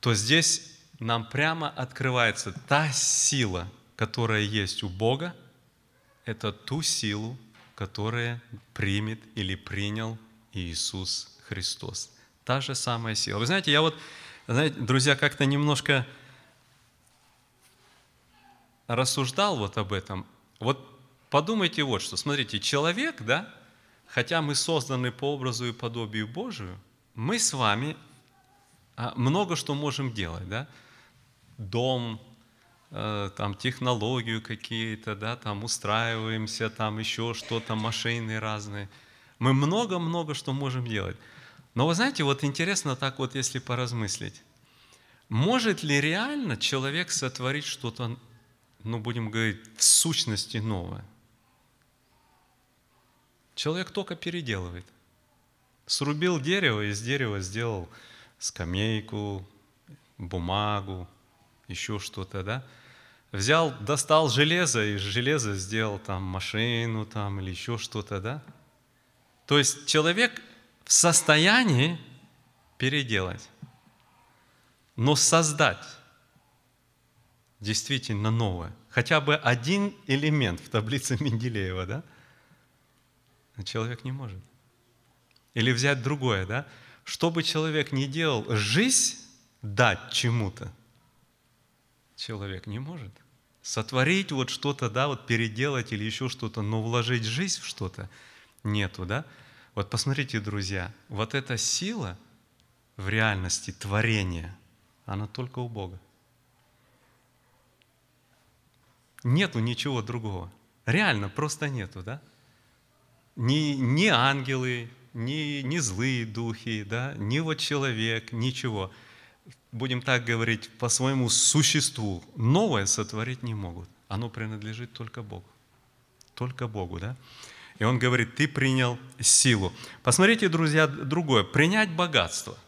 то здесь нам прямо открывается та сила, которая есть у Бога, это ту силу, которую примет или принял Иисус Христос. Та же самая сила. Вы знаете, я вот, знаете, друзья, как-то немножко рассуждал вот об этом. Вот подумайте вот что. Смотрите, человек, да, хотя мы созданы по образу и подобию Божию, мы с вами а, много что можем делать, да? Дом, э, там технологию какие-то, да, там устраиваемся, там еще что-то, машины разные. Мы много-много что можем делать. Но вы знаете, вот интересно так вот, если поразмыслить, может ли реально человек сотворить что-то, ну, будем говорить, в сущности новое? Человек только переделывает. Срубил дерево, из дерева сделал скамейку, бумагу, еще что-то, да? Взял, достал железо, из железа сделал там машину там или еще что-то, да? То есть человек в состоянии переделать, но создать действительно новое. Хотя бы один элемент в таблице Менделеева, да? Человек не может. Или взять другое, да? что бы человек ни делал, жизнь дать чему-то человек не может. Сотворить вот что-то, да, вот переделать или еще что-то, но вложить жизнь в что-то нету, да? Вот посмотрите, друзья, вот эта сила в реальности творения, она только у Бога. Нету ничего другого. Реально просто нету, да? Ни, ни ангелы, ни, ни злые духи, да, ни вот человек, ничего. Будем так говорить, по своему существу новое сотворить не могут. Оно принадлежит только Богу. Только Богу, да? И он говорит, ты принял силу. Посмотрите, друзья, другое. Принять богатство.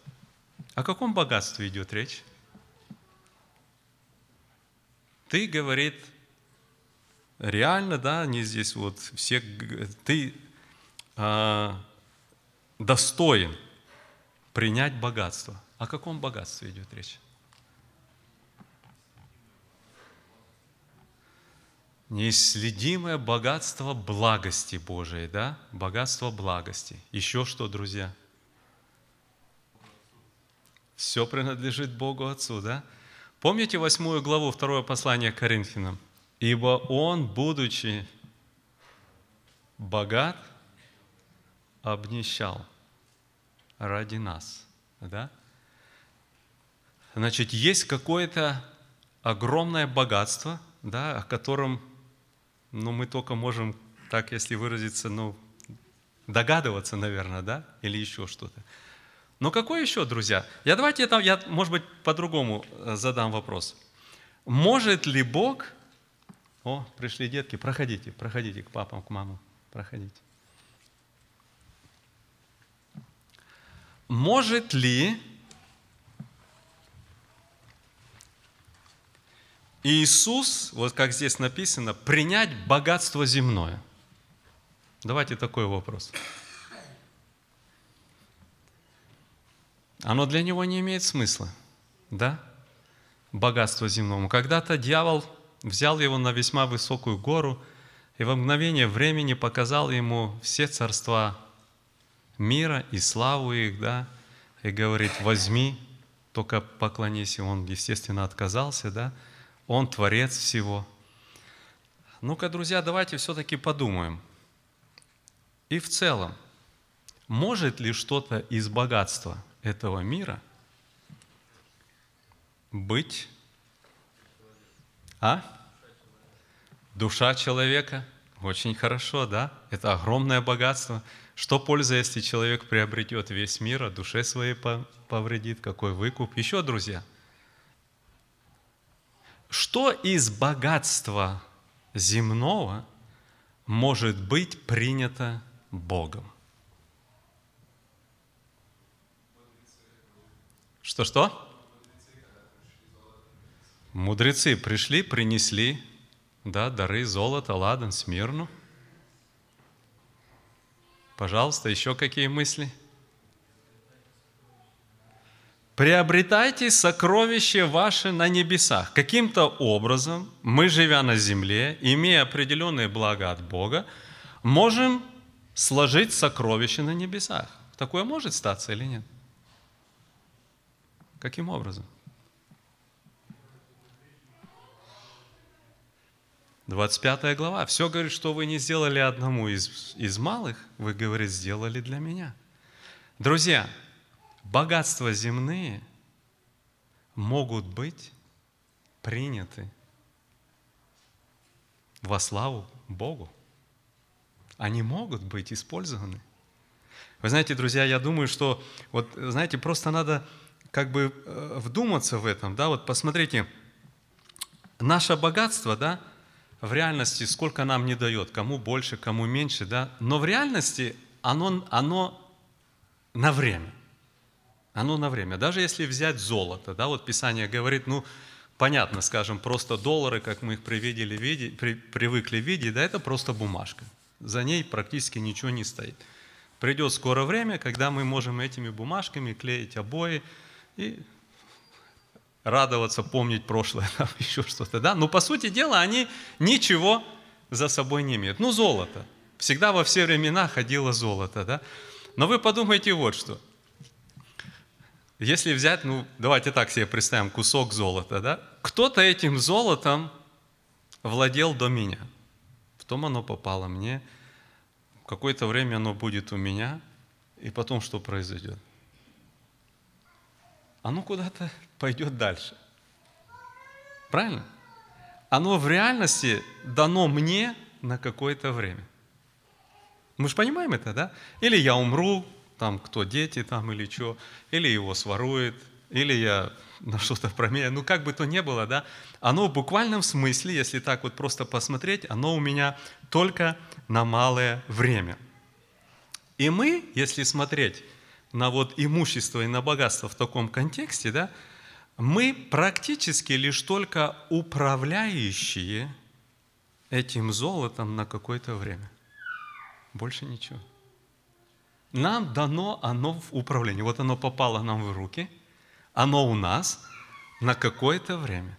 О каком богатстве идет речь? Ты, говорит, реально, да, они здесь вот все, ты а, достоин принять богатство. О каком богатстве идет речь? Неисследимое богатство благости Божией, да? Богатство благости. Еще что, друзья? Все принадлежит Богу Отцу, да? Помните восьмую главу, второе послание к Коринфянам? Ибо Он, будучи богат, обнищал ради нас. Да? Значит, есть какое-то огромное богатство, да, о котором ну, мы только можем, так если выразиться, ну, догадываться, наверное, да, или еще что-то. Но какое еще, друзья? Я давайте это, я, может быть, по-другому э, задам вопрос. Может ли Бог... О, пришли детки, проходите, проходите к папам, к мамам, проходите. может ли Иисус, вот как здесь написано, принять богатство земное? Давайте такой вопрос. Оно для него не имеет смысла, да? Богатство земному. Когда-то дьявол взял его на весьма высокую гору и во мгновение времени показал ему все царства мира и славу их, да, и говорит, возьми, только поклонись. И он, естественно, отказался, да, он творец всего. Ну-ка, друзья, давайте все-таки подумаем. И в целом, может ли что-то из богатства этого мира быть, а? Душа человека. Очень хорошо, да? Это огромное богатство – что польза, если человек приобретет весь мир, а душе своей повредит? Какой выкуп? Еще, друзья, что из богатства земного может быть принято Богом? Что-что? Мудрецы пришли, принесли да, дары золота, ладан, смирну – Пожалуйста, еще какие мысли? Приобретайте сокровища ваши на небесах. Каким-то образом мы, живя на земле, имея определенные блага от Бога, можем сложить сокровища на небесах. Такое может статься или нет? Каким образом? 25 глава. Все говорит, что вы не сделали одному из, из малых, вы, говорит, сделали для меня. Друзья, богатства земные могут быть приняты во славу Богу. Они могут быть использованы. Вы знаете, друзья, я думаю, что вот, знаете, просто надо как бы э, вдуматься в этом, да, вот посмотрите, наше богатство, да, в реальности сколько нам не дает, кому больше, кому меньше, да, но в реальности оно, оно на время. Оно на время. Даже если взять золото, да, вот Писание говорит, ну, понятно, скажем, просто доллары, как мы их привидели, види, при, привыкли видеть, да, это просто бумажка. За ней практически ничего не стоит. Придет скоро время, когда мы можем этими бумажками клеить обои и радоваться, помнить прошлое, там еще что-то, да? Но по сути дела они ничего за собой не имеют. Ну, золото. Всегда во все времена ходило золото, да? Но вы подумайте вот что. если взять, ну, давайте так себе представим, кусок золота, да? Кто-то этим золотом владел до меня. Потом оно попало мне. Какое-то время оно будет у меня. И потом что произойдет? Оно куда-то пойдет дальше. Правильно? Оно в реальности дано мне на какое-то время. Мы же понимаем это, да? Или я умру, там кто дети там или что, или его сворует, или я на что-то променяю, ну как бы то ни было, да, оно в буквальном смысле, если так вот просто посмотреть, оно у меня только на малое время. И мы, если смотреть на вот имущество и на богатство в таком контексте, да, мы практически лишь только управляющие этим золотом на какое-то время. Больше ничего. Нам дано оно в управлении. Вот оно попало нам в руки, оно у нас на какое-то время.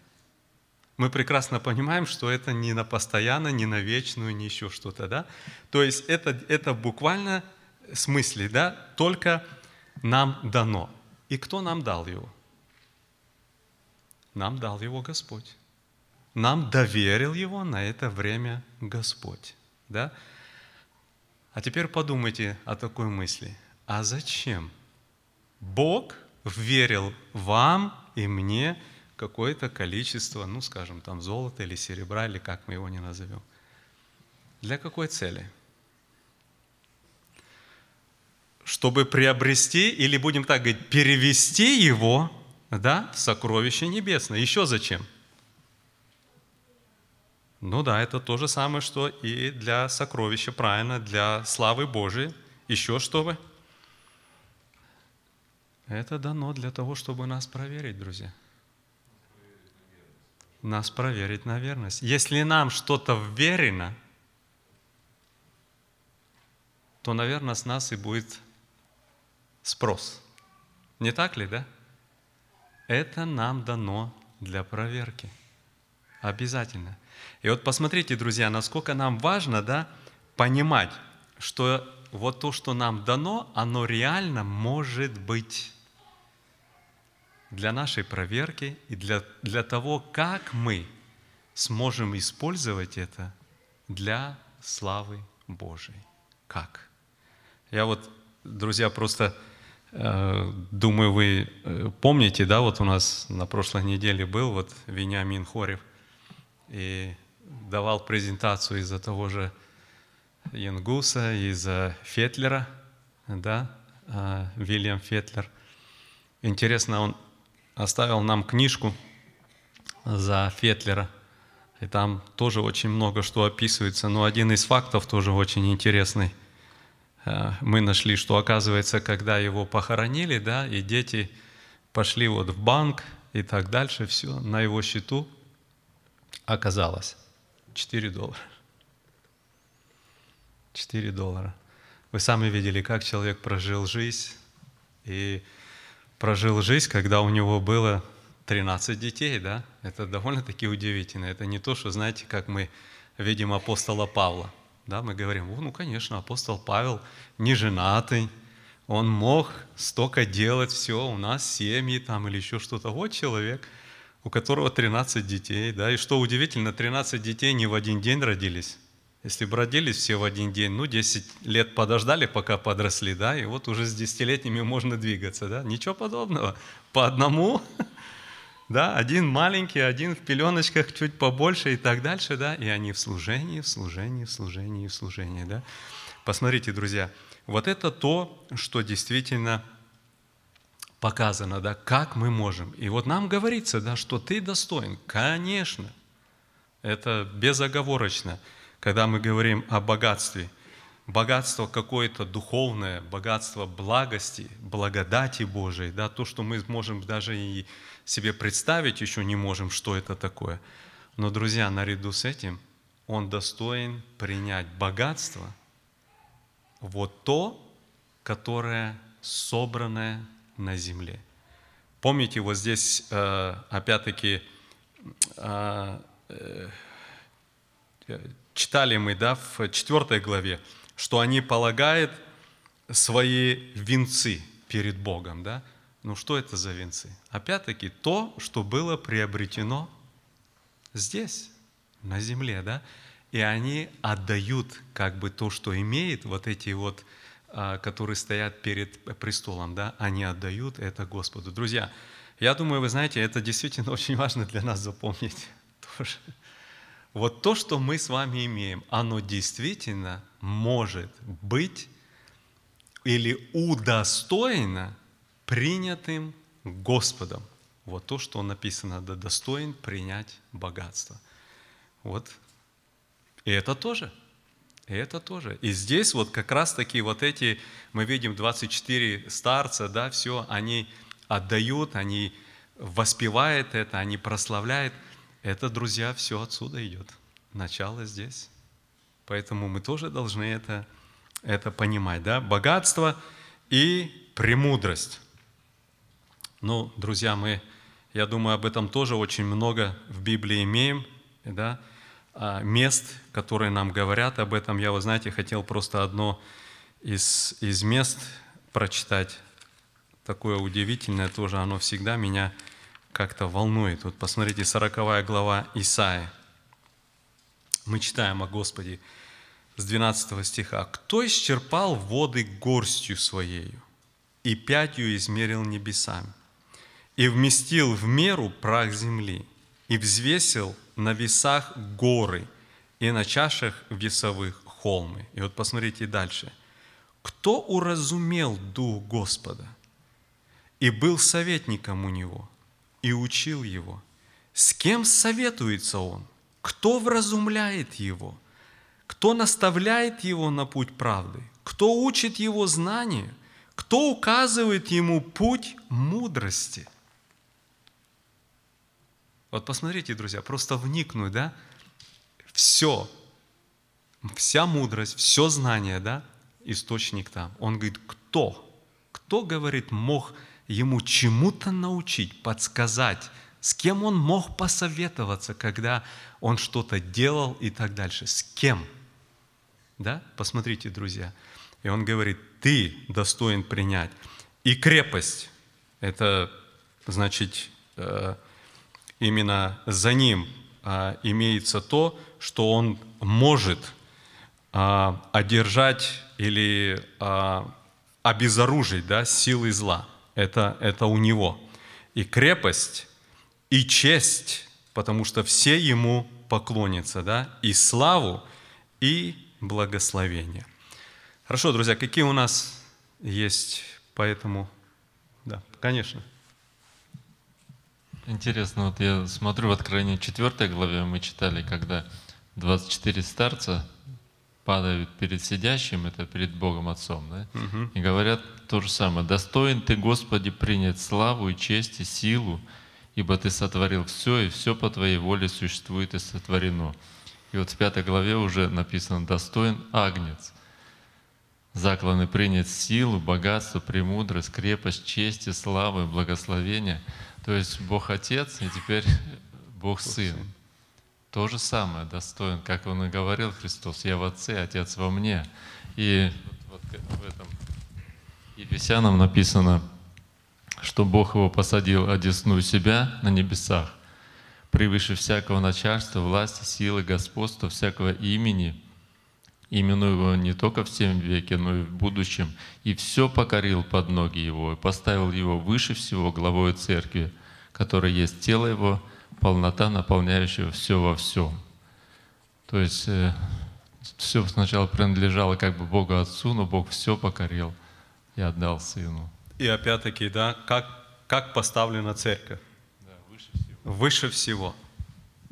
Мы прекрасно понимаем, что это не на постоянно, не на вечную, не еще что-то, да? То есть это, это буквально в смысле, да, только нам дано. И кто нам дал его? Нам дал его Господь. Нам доверил его на это время Господь, да? А теперь подумайте о такой мысли. А зачем Бог верил вам и мне какое-то количество, ну, скажем, там золота или серебра, или как мы его не назовем? Для какой цели? Чтобы приобрести, или будем так говорить, перевести его да, в сокровище небесное. Еще зачем? Ну да, это то же самое, что и для сокровища, правильно, для славы Божией. Еще чтобы? Это дано для того, чтобы нас проверить, друзья. Нас проверить на верность. Если нам что-то вверено, то, наверное, с нас и будет спрос. Не так ли, да? Это нам дано для проверки. Обязательно. И вот посмотрите, друзья, насколько нам важно да, понимать, что вот то, что нам дано, оно реально может быть для нашей проверки и для, для того, как мы сможем использовать это для славы Божией. Как? Я вот, друзья, просто думаю, вы э, помните, да, вот у нас на прошлой неделе был вот Вениамин Хорев – и давал презентацию из-за того же Янгуса, из-за Фетлера, да, а, Вильям Фетлер. Интересно, он оставил нам книжку за Фетлера, и там тоже очень много что описывается, но один из фактов тоже очень интересный. А, мы нашли, что оказывается, когда его похоронили, да, и дети пошли вот в банк и так дальше, все, на его счету – оказалось 4 доллара. 4 доллара. Вы сами видели, как человек прожил жизнь. И прожил жизнь, когда у него было 13 детей, да? Это довольно-таки удивительно. Это не то, что, знаете, как мы видим апостола Павла. Да, мы говорим, ну, конечно, апостол Павел не женатый, он мог столько делать, все, у нас семьи там или еще что-то. Вот человек – у которого 13 детей, да, и что удивительно, 13 детей не в один день родились. Если бы родились все в один день, ну, 10 лет подождали, пока подросли, да, и вот уже с десятилетними можно двигаться, да, ничего подобного. По одному, да, один маленький, один в пеленочках чуть побольше и так дальше, да, и они в служении, в служении, в служении, в служении, да. Посмотрите, друзья, вот это то, что действительно показано, да, как мы можем. И вот нам говорится, да, что ты достоин. Конечно, это безоговорочно, когда мы говорим о богатстве. Богатство какое-то духовное, богатство благости, благодати Божией, да, то, что мы можем даже и себе представить еще не можем, что это такое. Но, друзья, наряду с этим он достоин принять богатство, вот то, которое собранное на земле. Помните, вот здесь, э, опять-таки, э, э, читали мы да, в четвертой главе, что они полагают свои венцы перед Богом. Да? Ну что это за венцы? Опять-таки то, что было приобретено здесь, на земле, да? И они отдают как бы то, что имеет, вот эти вот, а, которые стоят перед престолом, да, они отдают это Господу. Друзья, я думаю, вы знаете, это действительно очень важно для нас запомнить тоже. Вот то, что мы с вами имеем, оно действительно может быть или удостоено принятым Господом. Вот то, что написано, да достоин принять богатство. Вот. И это тоже. И это тоже. И здесь вот как раз таки вот эти, мы видим 24 старца, да, все, они отдают, они воспевают это, они прославляют. Это, друзья, все отсюда идет. Начало здесь. Поэтому мы тоже должны это, это понимать. Да? Богатство и премудрость. Ну, друзья, мы, я думаю, об этом тоже очень много в Библии имеем, да, а, мест, которые нам говорят об этом. Я, вы знаете, хотел просто одно из, из мест прочитать, такое удивительное тоже, оно всегда меня как-то волнует. Вот посмотрите, 40 глава Исаия. Мы читаем о Господе с 12 стиха. «Кто исчерпал воды горстью своею и пятью измерил небесами?» И вместил в меру прах земли, и взвесил на весах горы, и на чашах весовых холмы. И вот посмотрите дальше. Кто уразумел Дух Господа и был советником у Него, и учил Его? С кем советуется Он? Кто вразумляет Его? Кто наставляет Его на путь правды? Кто учит Его знанию? Кто указывает Ему путь мудрости? Вот посмотрите, друзья, просто вникнуть, да? Все, вся мудрость, все знание, да, источник там. Он говорит, кто? Кто, говорит, мог ему чему-то научить, подсказать, с кем он мог посоветоваться, когда он что-то делал и так дальше. С кем? Да? Посмотрите, друзья. И он говорит, ты достоин принять. И крепость, это значит, э, именно за ним а, имеется то, что он может а, одержать или а, обезоружить да, силы зла. Это, это у него. И крепость, и честь, потому что все ему поклонятся, да, и славу, и благословение. Хорошо, друзья, какие у нас есть по этому? Да, конечно. Интересно, вот я смотрю в Откровении 4 главе, мы читали, когда 24 старца падают перед сидящим, это перед Богом Отцом, да? Угу. и говорят то же самое. «Достоин Ты, Господи, принять славу и честь и силу, ибо Ты сотворил все, и все по Твоей воле существует и сотворено». И вот в пятой главе уже написано «Достоин Агнец». Закланы принять силу, богатство, премудрость, крепость, честь и славу и благословение – то есть Бог Отец и теперь Бог Сын. То же самое достоин, как Он и говорил Христос, «Я в Отце, Отец во мне». И вот в этом Ефесянам написано, что Бог его посадил одесную себя на небесах, превыше всякого начальства, власти, силы, господства, всякого имени, именуя его не только в тем веке, но и в будущем, и все покорил под ноги его, и поставил его выше всего главой церкви, которая есть тело его, полнота, наполняющая все во всем. То есть э, все сначала принадлежало как бы Богу Отцу, но Бог все покорил и отдал Сыну. И опять-таки, да, как, как поставлена церковь? Да, выше всего. Выше всего.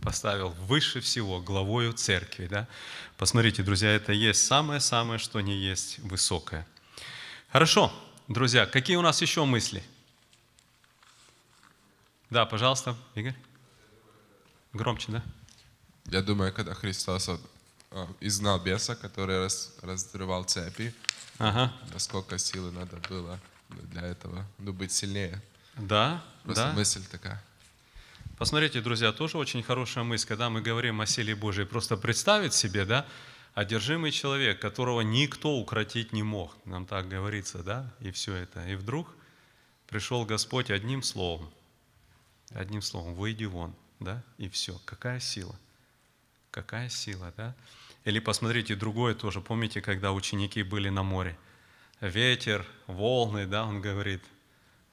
Поставил выше всего главою церкви, да? Посмотрите, друзья, это есть самое-самое, что не есть высокое. Хорошо, друзья, какие у нас еще мысли? Да, пожалуйста, Игорь. Громче, да? Я думаю, когда Христос а, изгнал беса, который раз, разрывал цепи, Ага. насколько силы надо было для этого, ну, быть сильнее. Да, Просто да. мысль такая. Посмотрите, друзья, тоже очень хорошая мысль, когда мы говорим о силе Божьей. Просто представить себе, да, одержимый человек, которого никто укротить не мог. Нам так говорится, да, и все это. И вдруг пришел Господь одним словом, одним словом, выйди вон, да, и все. Какая сила? Какая сила, да? Или посмотрите другое тоже, помните, когда ученики были на море? Ветер, волны, да, он говорит,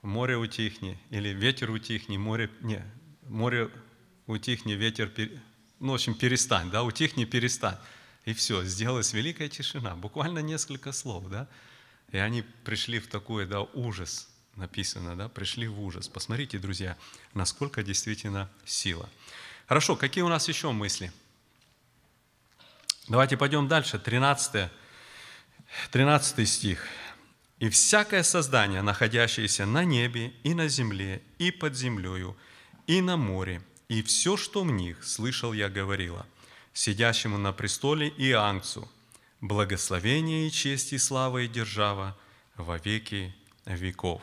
море утихни, или ветер утихни, море, не, море утихни, ветер, пер- ну, в общем, перестань, да, утихни, перестань. И все, сделалась великая тишина, буквально несколько слов, да. И они пришли в такой, да, ужас, написано, да, пришли в ужас. Посмотрите, друзья, насколько действительно сила. Хорошо, какие у нас еще мысли? Давайте пойдем дальше, 13, 13 стих. «И всякое создание, находящееся на небе и на земле, и под землею, и на море, и все, что в них, слышал я говорила, сидящему на престоле и ангцу, благословение и честь и слава и держава во веки веков.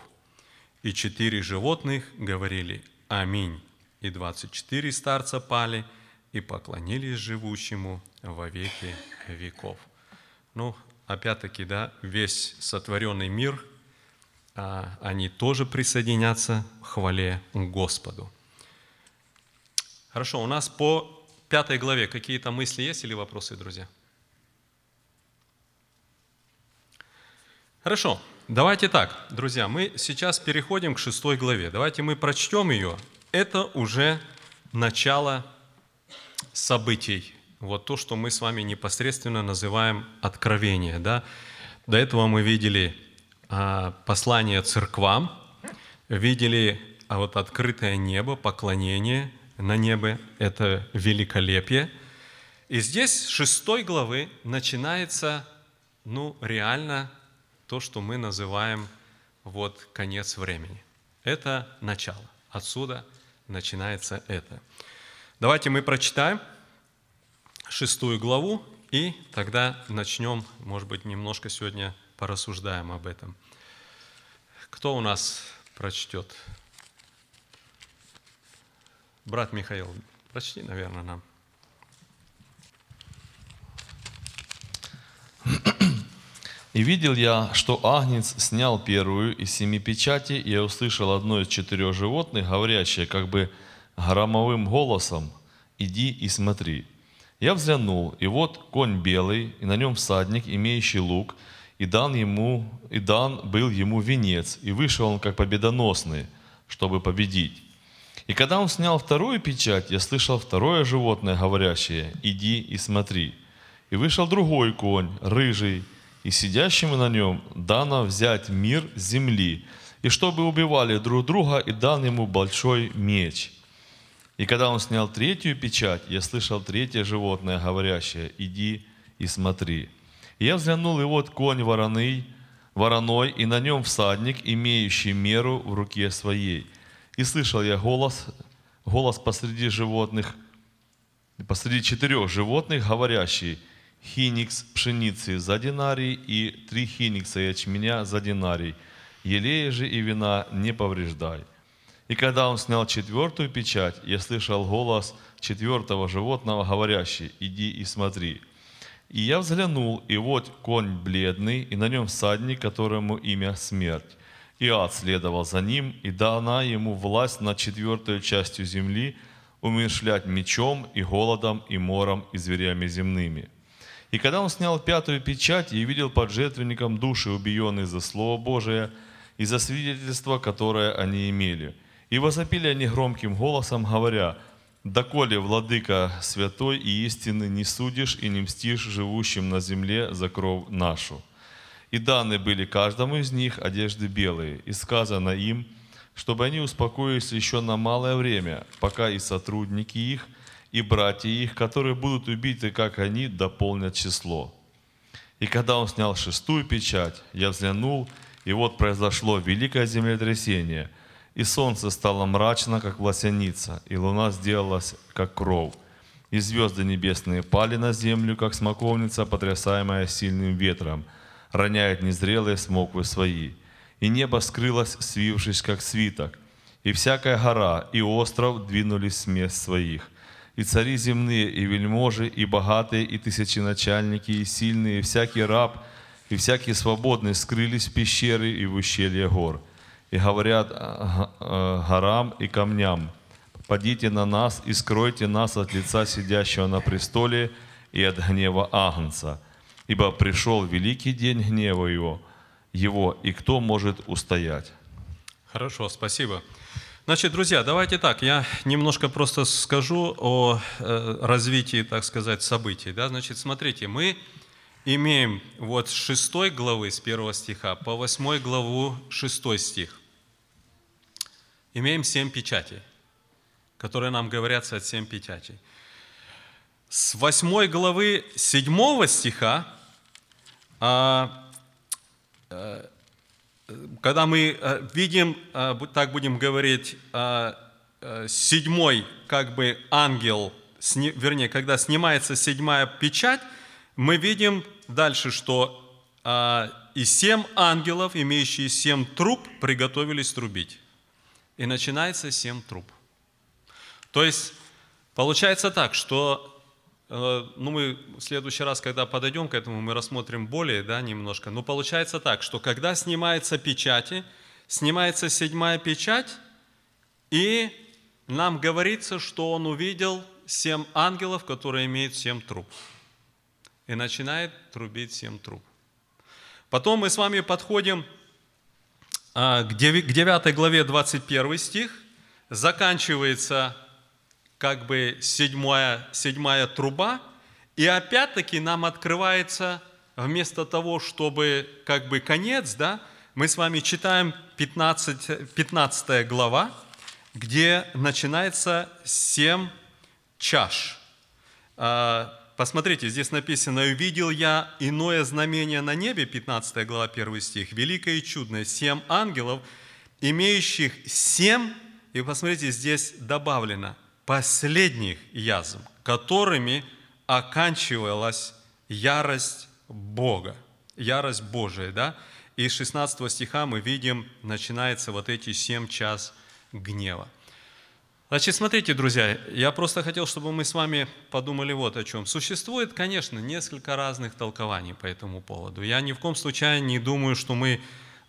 И четыре животных говорили «Аминь». И двадцать четыре старца пали и поклонились живущему во веки веков. Ну, опять-таки, да, весь сотворенный мир, а, они тоже присоединятся к хвале Господу. Хорошо, у нас по пятой главе какие-то мысли есть или вопросы, друзья? Хорошо, давайте так, друзья, мы сейчас переходим к шестой главе. Давайте мы прочтем ее. Это уже начало событий. Вот то, что мы с вами непосредственно называем откровение. Да? До этого мы видели а, послание церквам, видели а вот открытое небо, поклонение на небе, это великолепие. И здесь с шестой главы начинается, ну, реально то, что мы называем вот конец времени. Это начало. Отсюда начинается это. Давайте мы прочитаем шестую главу, и тогда начнем, может быть, немножко сегодня порассуждаем об этом. Кто у нас прочтет? Брат Михаил, прочти, наверное, нам. И видел я, что Агнец снял первую из семи печатей, и я услышал одно из четырех животных, говорящее как бы громовым голосом, «Иди и смотри». Я взглянул, и вот конь белый, и на нем всадник, имеющий лук, и дан, ему, и дан был ему венец, и вышел он как победоносный, чтобы победить. И когда он снял вторую печать, я слышал второе животное, говорящее, «Иди и смотри». И вышел другой конь, рыжий, и сидящему на нем дано взять мир земли, и чтобы убивали друг друга, и дан ему большой меч. И когда он снял третью печать, я слышал третье животное, говорящее, «Иди и смотри». И я взглянул, и вот конь вороный, вороной, и на нем всадник, имеющий меру в руке своей. И слышал я голос, голос посреди животных, посреди четырех животных, говорящий, хиникс пшеницы за динарий и три хиникса ячменя за динарий. Елея же и вина не повреждай. И когда он снял четвертую печать, я слышал голос четвертого животного, говорящий, иди и смотри. И я взглянул, и вот конь бледный, и на нем всадник, которому имя смерть. И ад следовал за ним, и дана ему власть над четвертой частью земли, умершлять мечом и голодом, и мором, и зверями земными. И когда он снял пятую печать, и видел под жертвенником души, убиенные за Слово Божие и за свидетельство, которое они имели – и возопили они громким голосом, говоря, «Доколе, владыка святой и истины, не судишь и не мстишь живущим на земле за кровь нашу». И даны были каждому из них одежды белые, и сказано им, чтобы они успокоились еще на малое время, пока и сотрудники их, и братья их, которые будут убиты, как они, дополнят число. И когда он снял шестую печать, я взглянул, и вот произошло великое землетрясение – и солнце стало мрачно, как власяница, и луна сделалась, как кровь. И звезды небесные пали на землю, как смоковница, потрясаемая сильным ветром, роняет незрелые смоквы свои. И небо скрылось, свившись, как свиток. И всякая гора и остров двинулись с мест своих. И цари земные, и вельможи, и богатые, и тысяченачальники, и сильные, и всякий раб, и всякий свободный скрылись в пещеры и в ущелье гор – и говорят э, э, горам и камням, «Падите на нас и скройте нас от лица сидящего на престоле и от гнева Агнца, ибо пришел великий день гнева его, его, и кто может устоять?» Хорошо, спасибо. Значит, друзья, давайте так, я немножко просто скажу о э, развитии, так сказать, событий. Да? Значит, смотрите, мы имеем вот с 6 главы, с 1 стиха по 8 главу 6 стих. Имеем семь печатей, которые нам говорятся от семь печатей. С 8 главы 7 стиха а, а, когда мы э, видим, э, так будем говорить, э, седьмой как бы ангел, вернее, когда снимается седьмая печать, мы видим дальше, что и семь ангелов, имеющие семь труб, приготовились трубить. И начинается семь труб. То есть получается так, что Э, ну, мы в следующий раз, когда подойдем к этому, мы рассмотрим более, да, немножко. Но получается так, что когда снимается печати, снимается седьмая печать, и нам говорится, что он увидел семь ангелов, которые имеют семь труб. И начинает трубить семь труб. Потом мы с вами подходим а, к 9 главе 21 стих. Заканчивается как бы седьмая, седьмая труба, и опять-таки нам открывается, вместо того, чтобы как бы конец, да, мы с вами читаем 15, 15 глава, где начинается семь чаш. А, посмотрите, здесь написано, «Увидел я иное знамение на небе», 15 глава, 1 стих, «великое и чудное, семь ангелов, имеющих семь», и посмотрите, здесь добавлено, последних язв, которыми оканчивалась ярость Бога, ярость Божия, да? И из 16 стиха мы видим, начинается вот эти семь час гнева. Значит, смотрите, друзья, я просто хотел, чтобы мы с вами подумали вот о чем. Существует, конечно, несколько разных толкований по этому поводу. Я ни в коем случае не думаю, что мы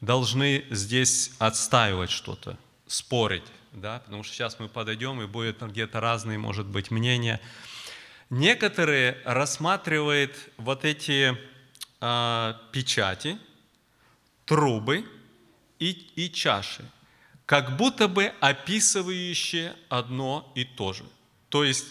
должны здесь отстаивать что-то, спорить да, потому что сейчас мы подойдем, и будет где-то разные, может быть, мнения. Некоторые рассматривают вот эти э, печати, трубы и, и чаши, как будто бы описывающие одно и то же. То есть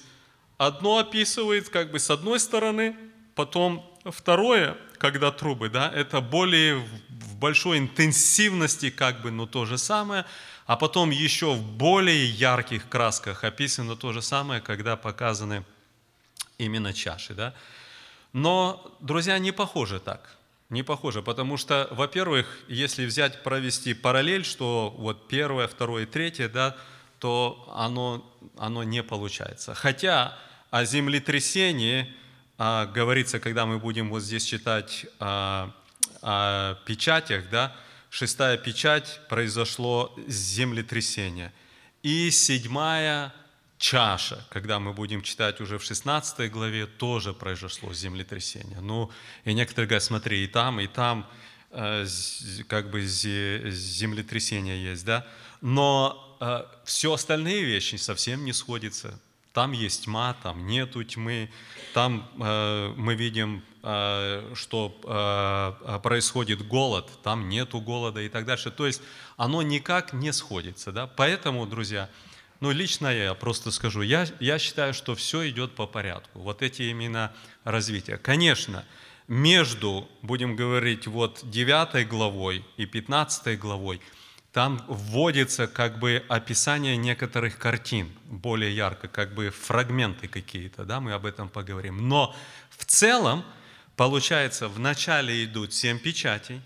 одно описывает как бы с одной стороны, потом второе, когда трубы, да, это более в большой интенсивности как бы, но то же самое – а потом еще в более ярких красках описано то же самое, когда показаны именно чаши. Да? Но, друзья, не похоже так. Не похоже, потому что, во-первых, если взять, провести параллель, что вот первое, второе третье, да, то оно, оно не получается. Хотя о землетрясении а, говорится, когда мы будем вот здесь читать а, о печатях, да, шестая печать, произошло землетрясение. И седьмая чаша, когда мы будем читать уже в 16 главе, тоже произошло землетрясение. Ну, и некоторые говорят, смотри, и там, и там э, как бы землетрясение есть, да? Но э, все остальные вещи совсем не сходятся. Там есть тьма, там нету тьмы, там э, мы видим Э, что э, происходит голод, там нету голода и так дальше. То есть оно никак не сходится. Да? Поэтому, друзья, ну лично я просто скажу, я, я считаю, что все идет по порядку. Вот эти именно развития. Конечно, между, будем говорить, вот 9 главой и 15 главой, там вводится как бы описание некоторых картин, более ярко, как бы фрагменты какие-то, да, мы об этом поговорим. Но в целом Получается, вначале идут семь печатей,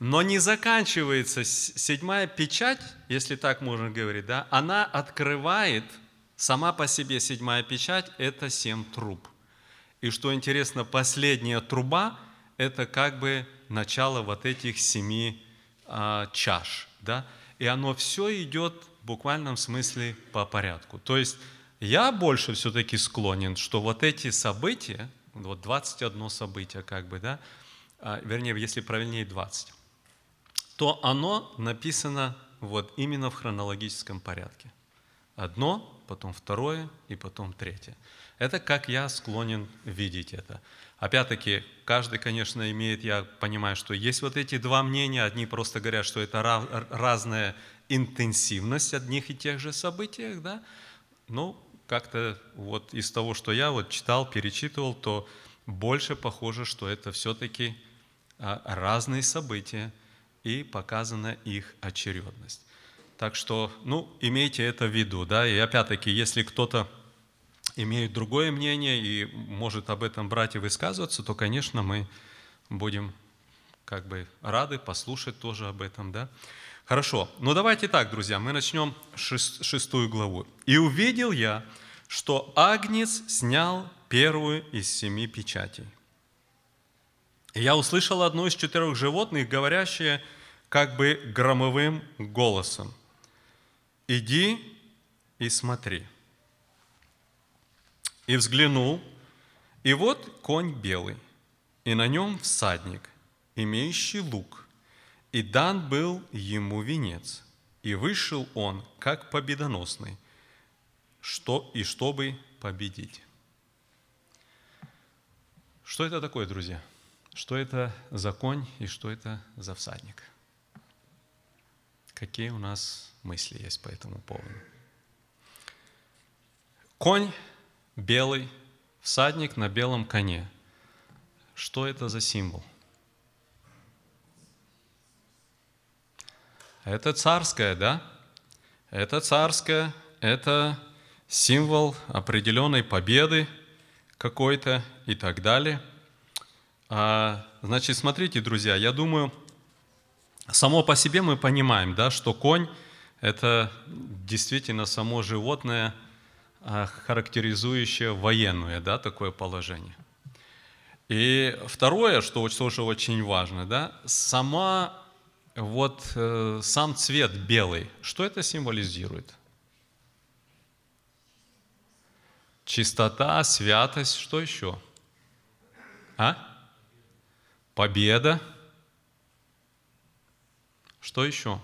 но не заканчивается седьмая печать, если так можно говорить, да, она открывает, сама по себе седьмая печать – это семь труб. И что интересно, последняя труба – это как бы начало вот этих семи а, чаш. Да? И оно все идет в буквальном смысле по порядку. То есть я больше все-таки склонен, что вот эти события, вот 21 событие, как бы, да, а, вернее, если правильнее 20. то оно написано вот именно в хронологическом порядке. Одно, потом второе и потом третье. Это как я склонен видеть это. Опять-таки, каждый, конечно, имеет, я понимаю, что есть вот эти два мнения. Одни просто говорят, что это разная интенсивность одних и тех же событий, да? Ну, как-то вот из того, что я вот читал, перечитывал, то больше похоже, что это все-таки а, разные события и показана их очередность. Так что, ну, имейте это в виду, да, и опять-таки, если кто-то имеет другое мнение и может об этом брать и высказываться, то, конечно, мы будем как бы рады послушать тоже об этом, да. Хорошо, ну давайте так, друзья, мы начнем шестую главу. «И увидел я, что Агнец снял первую из семи печатей. И я услышал одно из четырех животных, говорящее как бы громовым голосом. «Иди и смотри». И взглянул, и вот конь белый, и на нем всадник, имеющий лук – и дан был ему венец, и вышел он, как победоносный, что, и чтобы победить. Что это такое, друзья? Что это за конь и что это за всадник? Какие у нас мысли есть по этому поводу? Конь белый, всадник на белом коне. Что это за символ? – Это царское, да? Это царское, это символ определенной победы какой-то и так далее. А, значит, смотрите, друзья, я думаю, само по себе мы понимаем, да, что конь – это действительно само животное, характеризующее военное, да, такое положение. И второе, что тоже очень важно, да, сама вот э, сам цвет белый, что это символизирует? Чистота, святость, что еще? А? Победа. Что еще?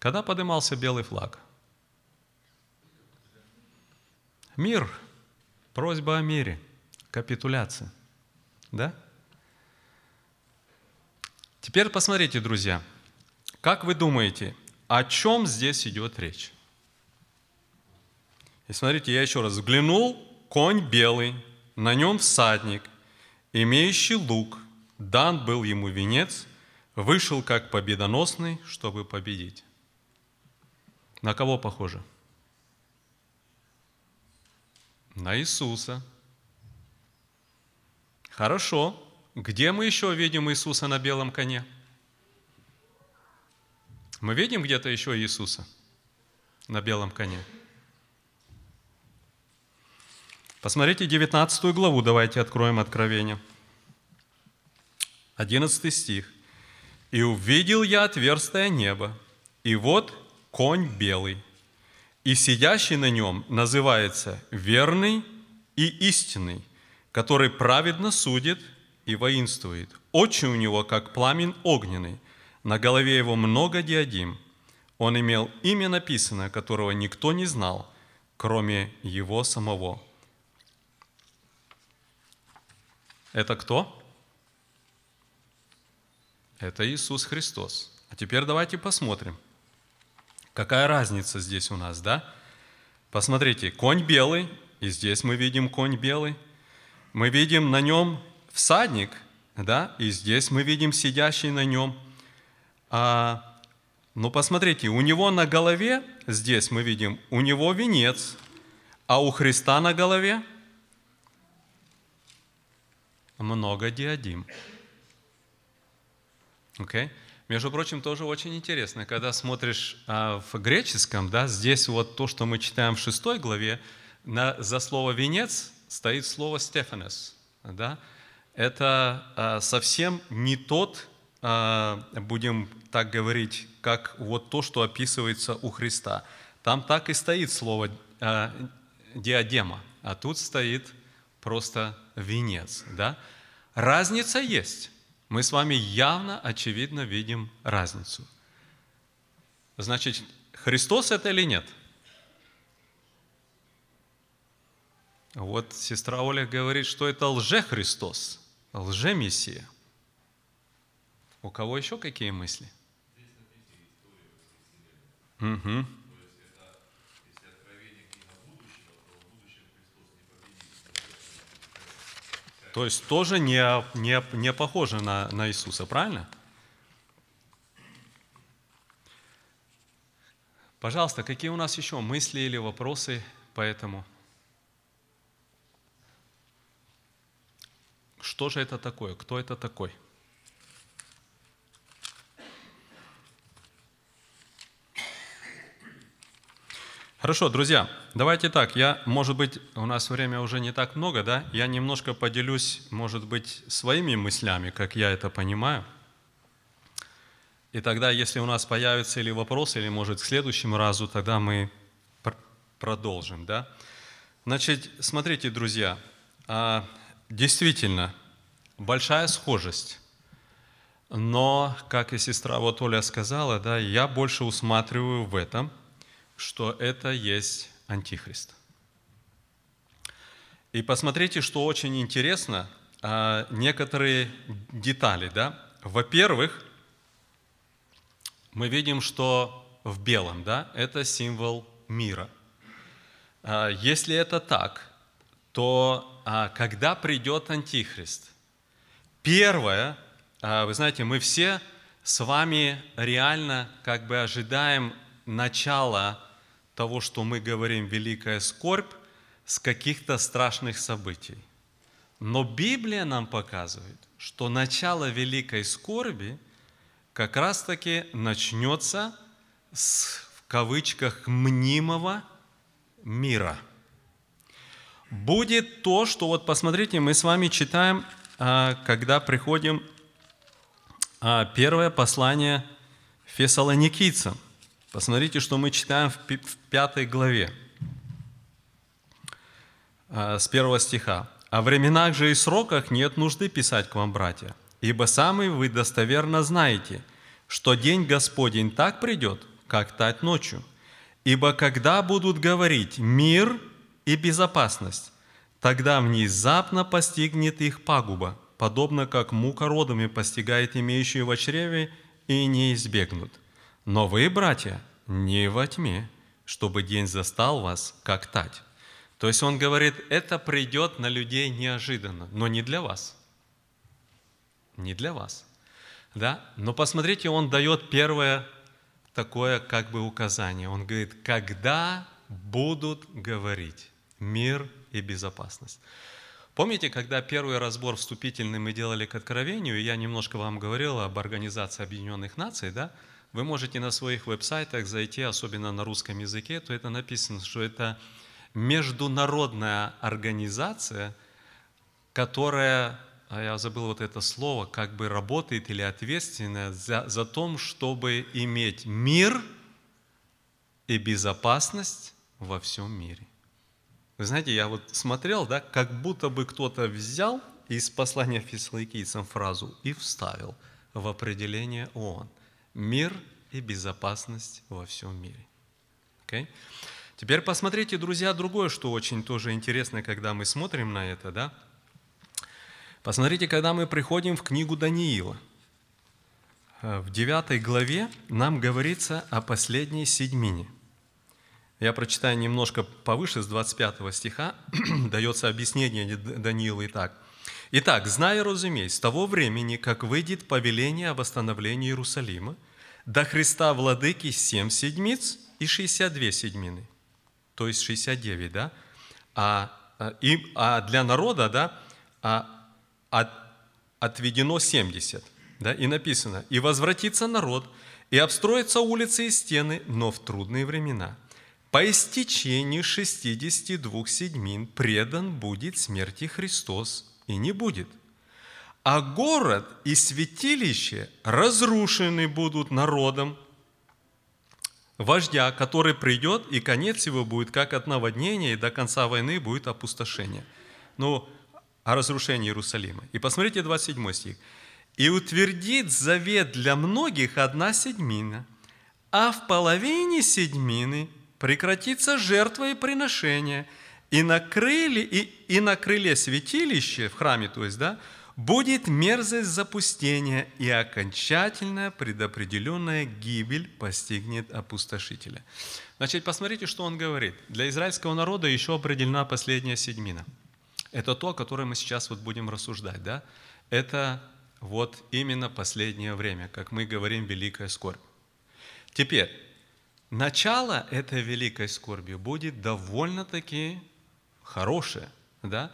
Когда поднимался белый флаг? Мир. Просьба о мире. Капитуляция. Да? Теперь посмотрите, друзья, как вы думаете, о чем здесь идет речь? И смотрите, я еще раз взглянул, конь белый, на нем всадник, имеющий лук, дан был ему венец, вышел как победоносный, чтобы победить. На кого похоже? На Иисуса. Хорошо. Где мы еще видим Иисуса на белом коне? Мы видим где-то еще Иисуса на белом коне. Посмотрите 19 главу, давайте откроем Откровение. 11 стих. «И увидел я отверстое небо, и вот конь белый, и сидящий на нем называется верный и истинный, который праведно судит и воинствует. Очи у него, как пламень огненный, на голове его много диадим. Он имел имя написанное, которого никто не знал, кроме его самого. Это кто? Это Иисус Христос. А теперь давайте посмотрим, какая разница здесь у нас, да? Посмотрите, конь белый, и здесь мы видим конь белый. Мы видим на нем всадник, да, и здесь мы видим сидящий на нем. А, ну, посмотрите, у него на голове, здесь мы видим, у него венец, а у Христа на голове много диадим. Okay? Между прочим, тоже очень интересно, когда смотришь а, в греческом, да, здесь вот то, что мы читаем в шестой главе, на, за слово «венец» стоит слово «стефанес», да, это а, совсем не тот, а, будем так говорить, как вот то, что описывается у Христа. Там так и стоит слово диадема, а тут стоит просто венец. Да? Разница есть. Мы с вами явно, очевидно видим разницу. Значит, Христос это или нет? Вот сестра Оля говорит, что это лже-Христос, лже-Мессия. У кого еще какие мысли? Угу. То есть тоже не, не, не похоже на, на Иисуса, правильно? Пожалуйста, какие у нас еще мысли или вопросы по этому? Что же это такое? Кто это такой? Хорошо, друзья, давайте так, я, может быть, у нас время уже не так много, да? Я немножко поделюсь, может быть, своими мыслями, как я это понимаю. И тогда, если у нас появятся или вопросы, или, может, к следующему разу, тогда мы пр- продолжим, да? Значит, смотрите, друзья, а, действительно, большая схожесть. Но, как и сестра вот Оля сказала, да, я больше усматриваю в этом – что это есть Антихрист. И посмотрите, что очень интересно, а, некоторые детали. Да? Во-первых, мы видим, что в белом да, это символ мира. А, если это так, то а, когда придет Антихрист, первое, вы знаете, мы все с вами реально как бы ожидаем начала того, что мы говорим «великая скорбь», с каких-то страшных событий. Но Библия нам показывает, что начало великой скорби как раз-таки начнется с, в кавычках, мнимого мира. Будет то, что вот посмотрите, мы с вами читаем, а, когда приходим а, первое послание Фессалоникийцам – Посмотрите, что мы читаем в пятой главе, а, с первого стиха. «О временах же и сроках нет нужды писать к вам, братья, ибо сами вы достоверно знаете, что день Господень так придет, как тать ночью. Ибо когда будут говорить «мир» и «безопасность», тогда внезапно постигнет их пагуба, подобно как мука родами постигает имеющие в чреве и не избегнут. Но вы, братья, не во тьме, чтобы день застал вас, как тать. То есть он говорит, это придет на людей неожиданно, но не для вас. Не для вас. Да? Но посмотрите, он дает первое такое как бы указание. Он говорит, когда будут говорить мир и безопасность. Помните, когда первый разбор вступительный мы делали к откровению, я немножко вам говорил об Организации Объединенных Наций, да? Вы можете на своих веб-сайтах зайти, особенно на русском языке, то это написано, что это международная организация, которая, а я забыл вот это слово, как бы работает или ответственная за, за то, чтобы иметь мир и безопасность во всем мире. Вы знаете, я вот смотрел, да, как будто бы кто-то взял из послания фессалоникийцам фразу и вставил в определение ООН – мир и безопасность во всем мире. Okay? Теперь посмотрите, друзья, другое, что очень тоже интересно, когда мы смотрим на это. Да? Посмотрите, когда мы приходим в книгу Даниила. Э, в 9 главе нам говорится о последней седьмине. Я прочитаю немножко повыше, с 25 стиха, дается объяснение Даниила и так – Итак, зная, разумей, с того времени, как выйдет повеление о восстановлении Иерусалима, до Христа Владыки семь седмиц и 62 седьмины, то есть 69, да? А, а, и, а для народа, да, а, от, отведено 70, да, и написано, «И возвратится народ, и обстроятся улицы и стены, но в трудные времена. По истечении 62 седьмин предан будет смерти Христос, и не будет. А город и святилище разрушены будут народом, вождя, который придет, и конец его будет как от наводнения, и до конца войны будет опустошение. Ну, о разрушении Иерусалима. И посмотрите 27 стих. и утвердит завет для многих одна седьмина, а в половине седьмины прекратится жертва и приношение, и на крыле, и, и на крыле святилища, в храме, то есть, да, будет мерзость запустения, и окончательная предопределенная гибель постигнет опустошителя. Значит, посмотрите, что он говорит. Для израильского народа еще определена последняя седьмина. Это то, о котором мы сейчас вот будем рассуждать, да? Это вот именно последнее время, как мы говорим, великая скорбь. Теперь, начало этой великой скорби будет довольно-таки хорошее, да?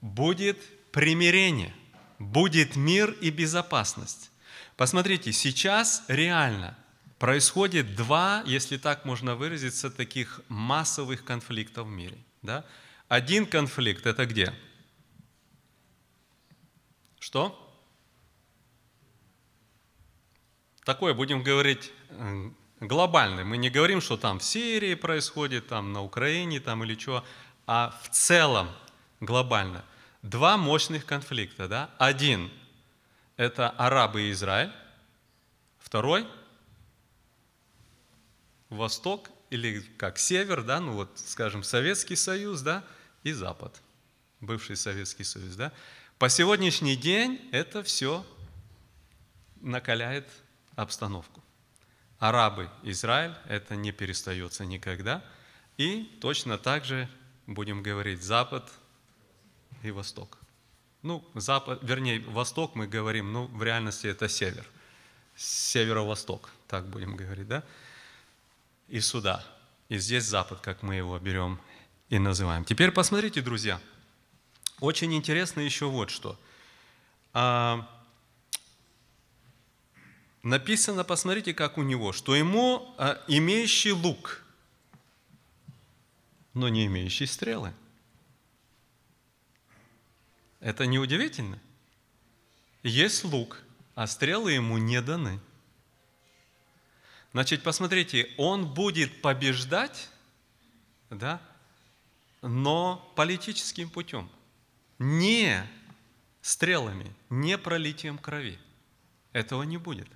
Будет примирение, будет мир и безопасность. Посмотрите, сейчас реально происходит два, если так можно выразиться, таких массовых конфликтов в мире. Да? Один конфликт – это где? Что? Такое, будем говорить, глобальный. Мы не говорим, что там в Сирии происходит, там на Украине там или что, а в целом глобально. Два мощных конфликта. Да? Один – это арабы и Израиль. Второй – Восток или как Север, да, ну вот, скажем, Советский Союз, да, и Запад, бывший Советский Союз, да. По сегодняшний день это все накаляет обстановку. Арабы, Израиль, это не перестается никогда. И точно так же будем говорить Запад и Восток. Ну, Запад, вернее, Восток мы говорим, ну, в реальности это Север. Северо-Восток, так будем говорить, да? И сюда. И здесь Запад, как мы его берем и называем. Теперь посмотрите, друзья. Очень интересно еще вот что. А, написано, посмотрите, как у него, что ему а, имеющий лук, но не имеющий стрелы. Это не удивительно? Есть лук, а стрелы ему не даны. Значит, посмотрите, он будет побеждать, да, но политическим путем, не стрелами, не пролитием крови. Этого не будет.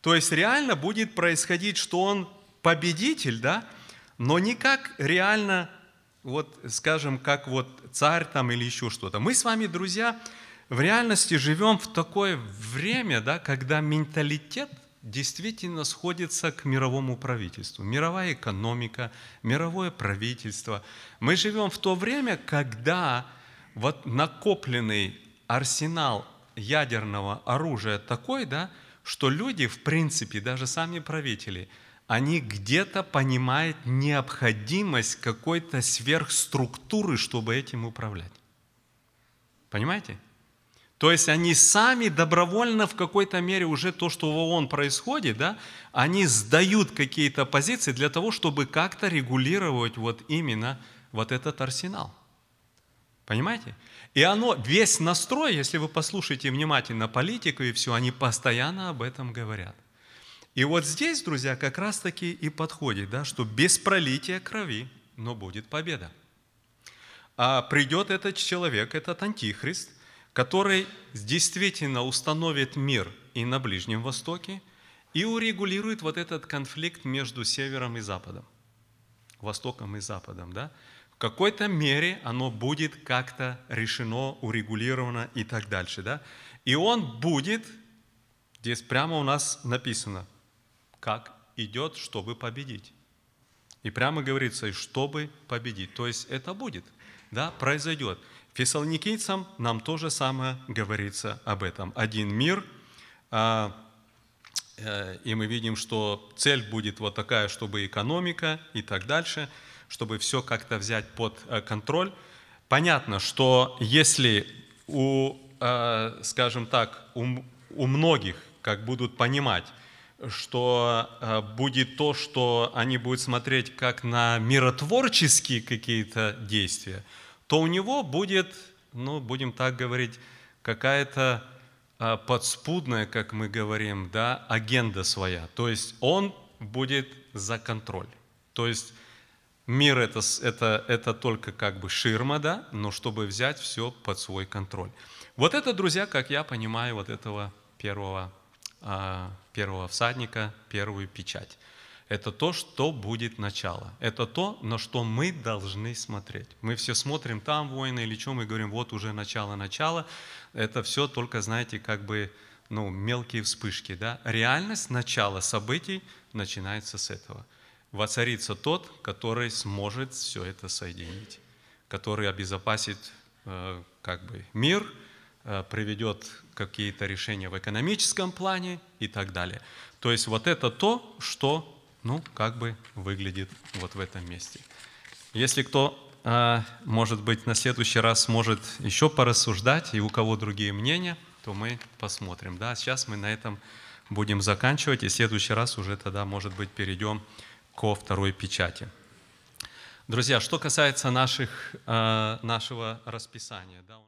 То есть реально будет происходить, что он победитель, да, но не как реально, вот скажем, как вот царь там или еще что-то. Мы с вами, друзья, в реальности живем в такое время, да, когда менталитет действительно сходится к мировому правительству. Мировая экономика, мировое правительство. Мы живем в то время, когда вот накопленный арсенал ядерного оружия такой, да, что люди, в принципе, даже сами правители, они где-то понимают необходимость какой-то сверхструктуры, чтобы этим управлять. Понимаете? То есть они сами добровольно в какой-то мере уже то, что в ООН происходит, да, они сдают какие-то позиции для того, чтобы как-то регулировать вот именно вот этот арсенал. Понимаете? И оно, весь настрой, если вы послушаете внимательно политику и все, они постоянно об этом говорят. И вот здесь, друзья, как раз-таки и подходит, да, что без пролития крови, но будет победа. А придет этот человек, этот антихрист, который действительно установит мир и на Ближнем Востоке, и урегулирует вот этот конфликт между Севером и Западом, Востоком и Западом, да, в какой-то мере оно будет как-то решено, урегулировано и так дальше. Да? И он будет, здесь прямо у нас написано, как идет, чтобы победить. И прямо говорится, чтобы победить. То есть это будет, да, произойдет. Фессалоникийцам нам тоже самое говорится об этом. Один мир, а, э, и мы видим, что цель будет вот такая, чтобы экономика и так дальше – чтобы все как-то взять под э, контроль. Понятно, что если у, э, скажем так, у, у многих как будут понимать, что э, будет то, что они будут смотреть как на миротворческие какие-то действия, то у него будет, ну, будем так говорить, какая-то подспудная, как мы говорим, да, агенда своя. То есть он будет за контроль. То есть Мир это, это, это только как бы ширма, да, но чтобы взять все под свой контроль. Вот это, друзья, как я понимаю, вот этого первого, а, первого всадника, первую печать. Это то, что будет начало. Это то, на что мы должны смотреть. Мы все смотрим там войны или что, мы говорим, вот уже начало, начало. Это все только, знаете, как бы ну, мелкие вспышки. Да? Реальность начала событий начинается с этого. Воцарится тот, который сможет все это соединить, который обезопасит э, как бы мир, приведет какие-то решения в экономическом плане и так далее. То есть вот это то, что ну, как бы выглядит вот в этом месте. Если кто, а, может быть, на следующий раз сможет еще порассуждать, и у кого другие мнения, то мы посмотрим. Да, сейчас мы на этом будем заканчивать, и в следующий раз уже тогда, может быть, перейдем ко второй печати. Друзья, что касается наших, а, нашего расписания, да,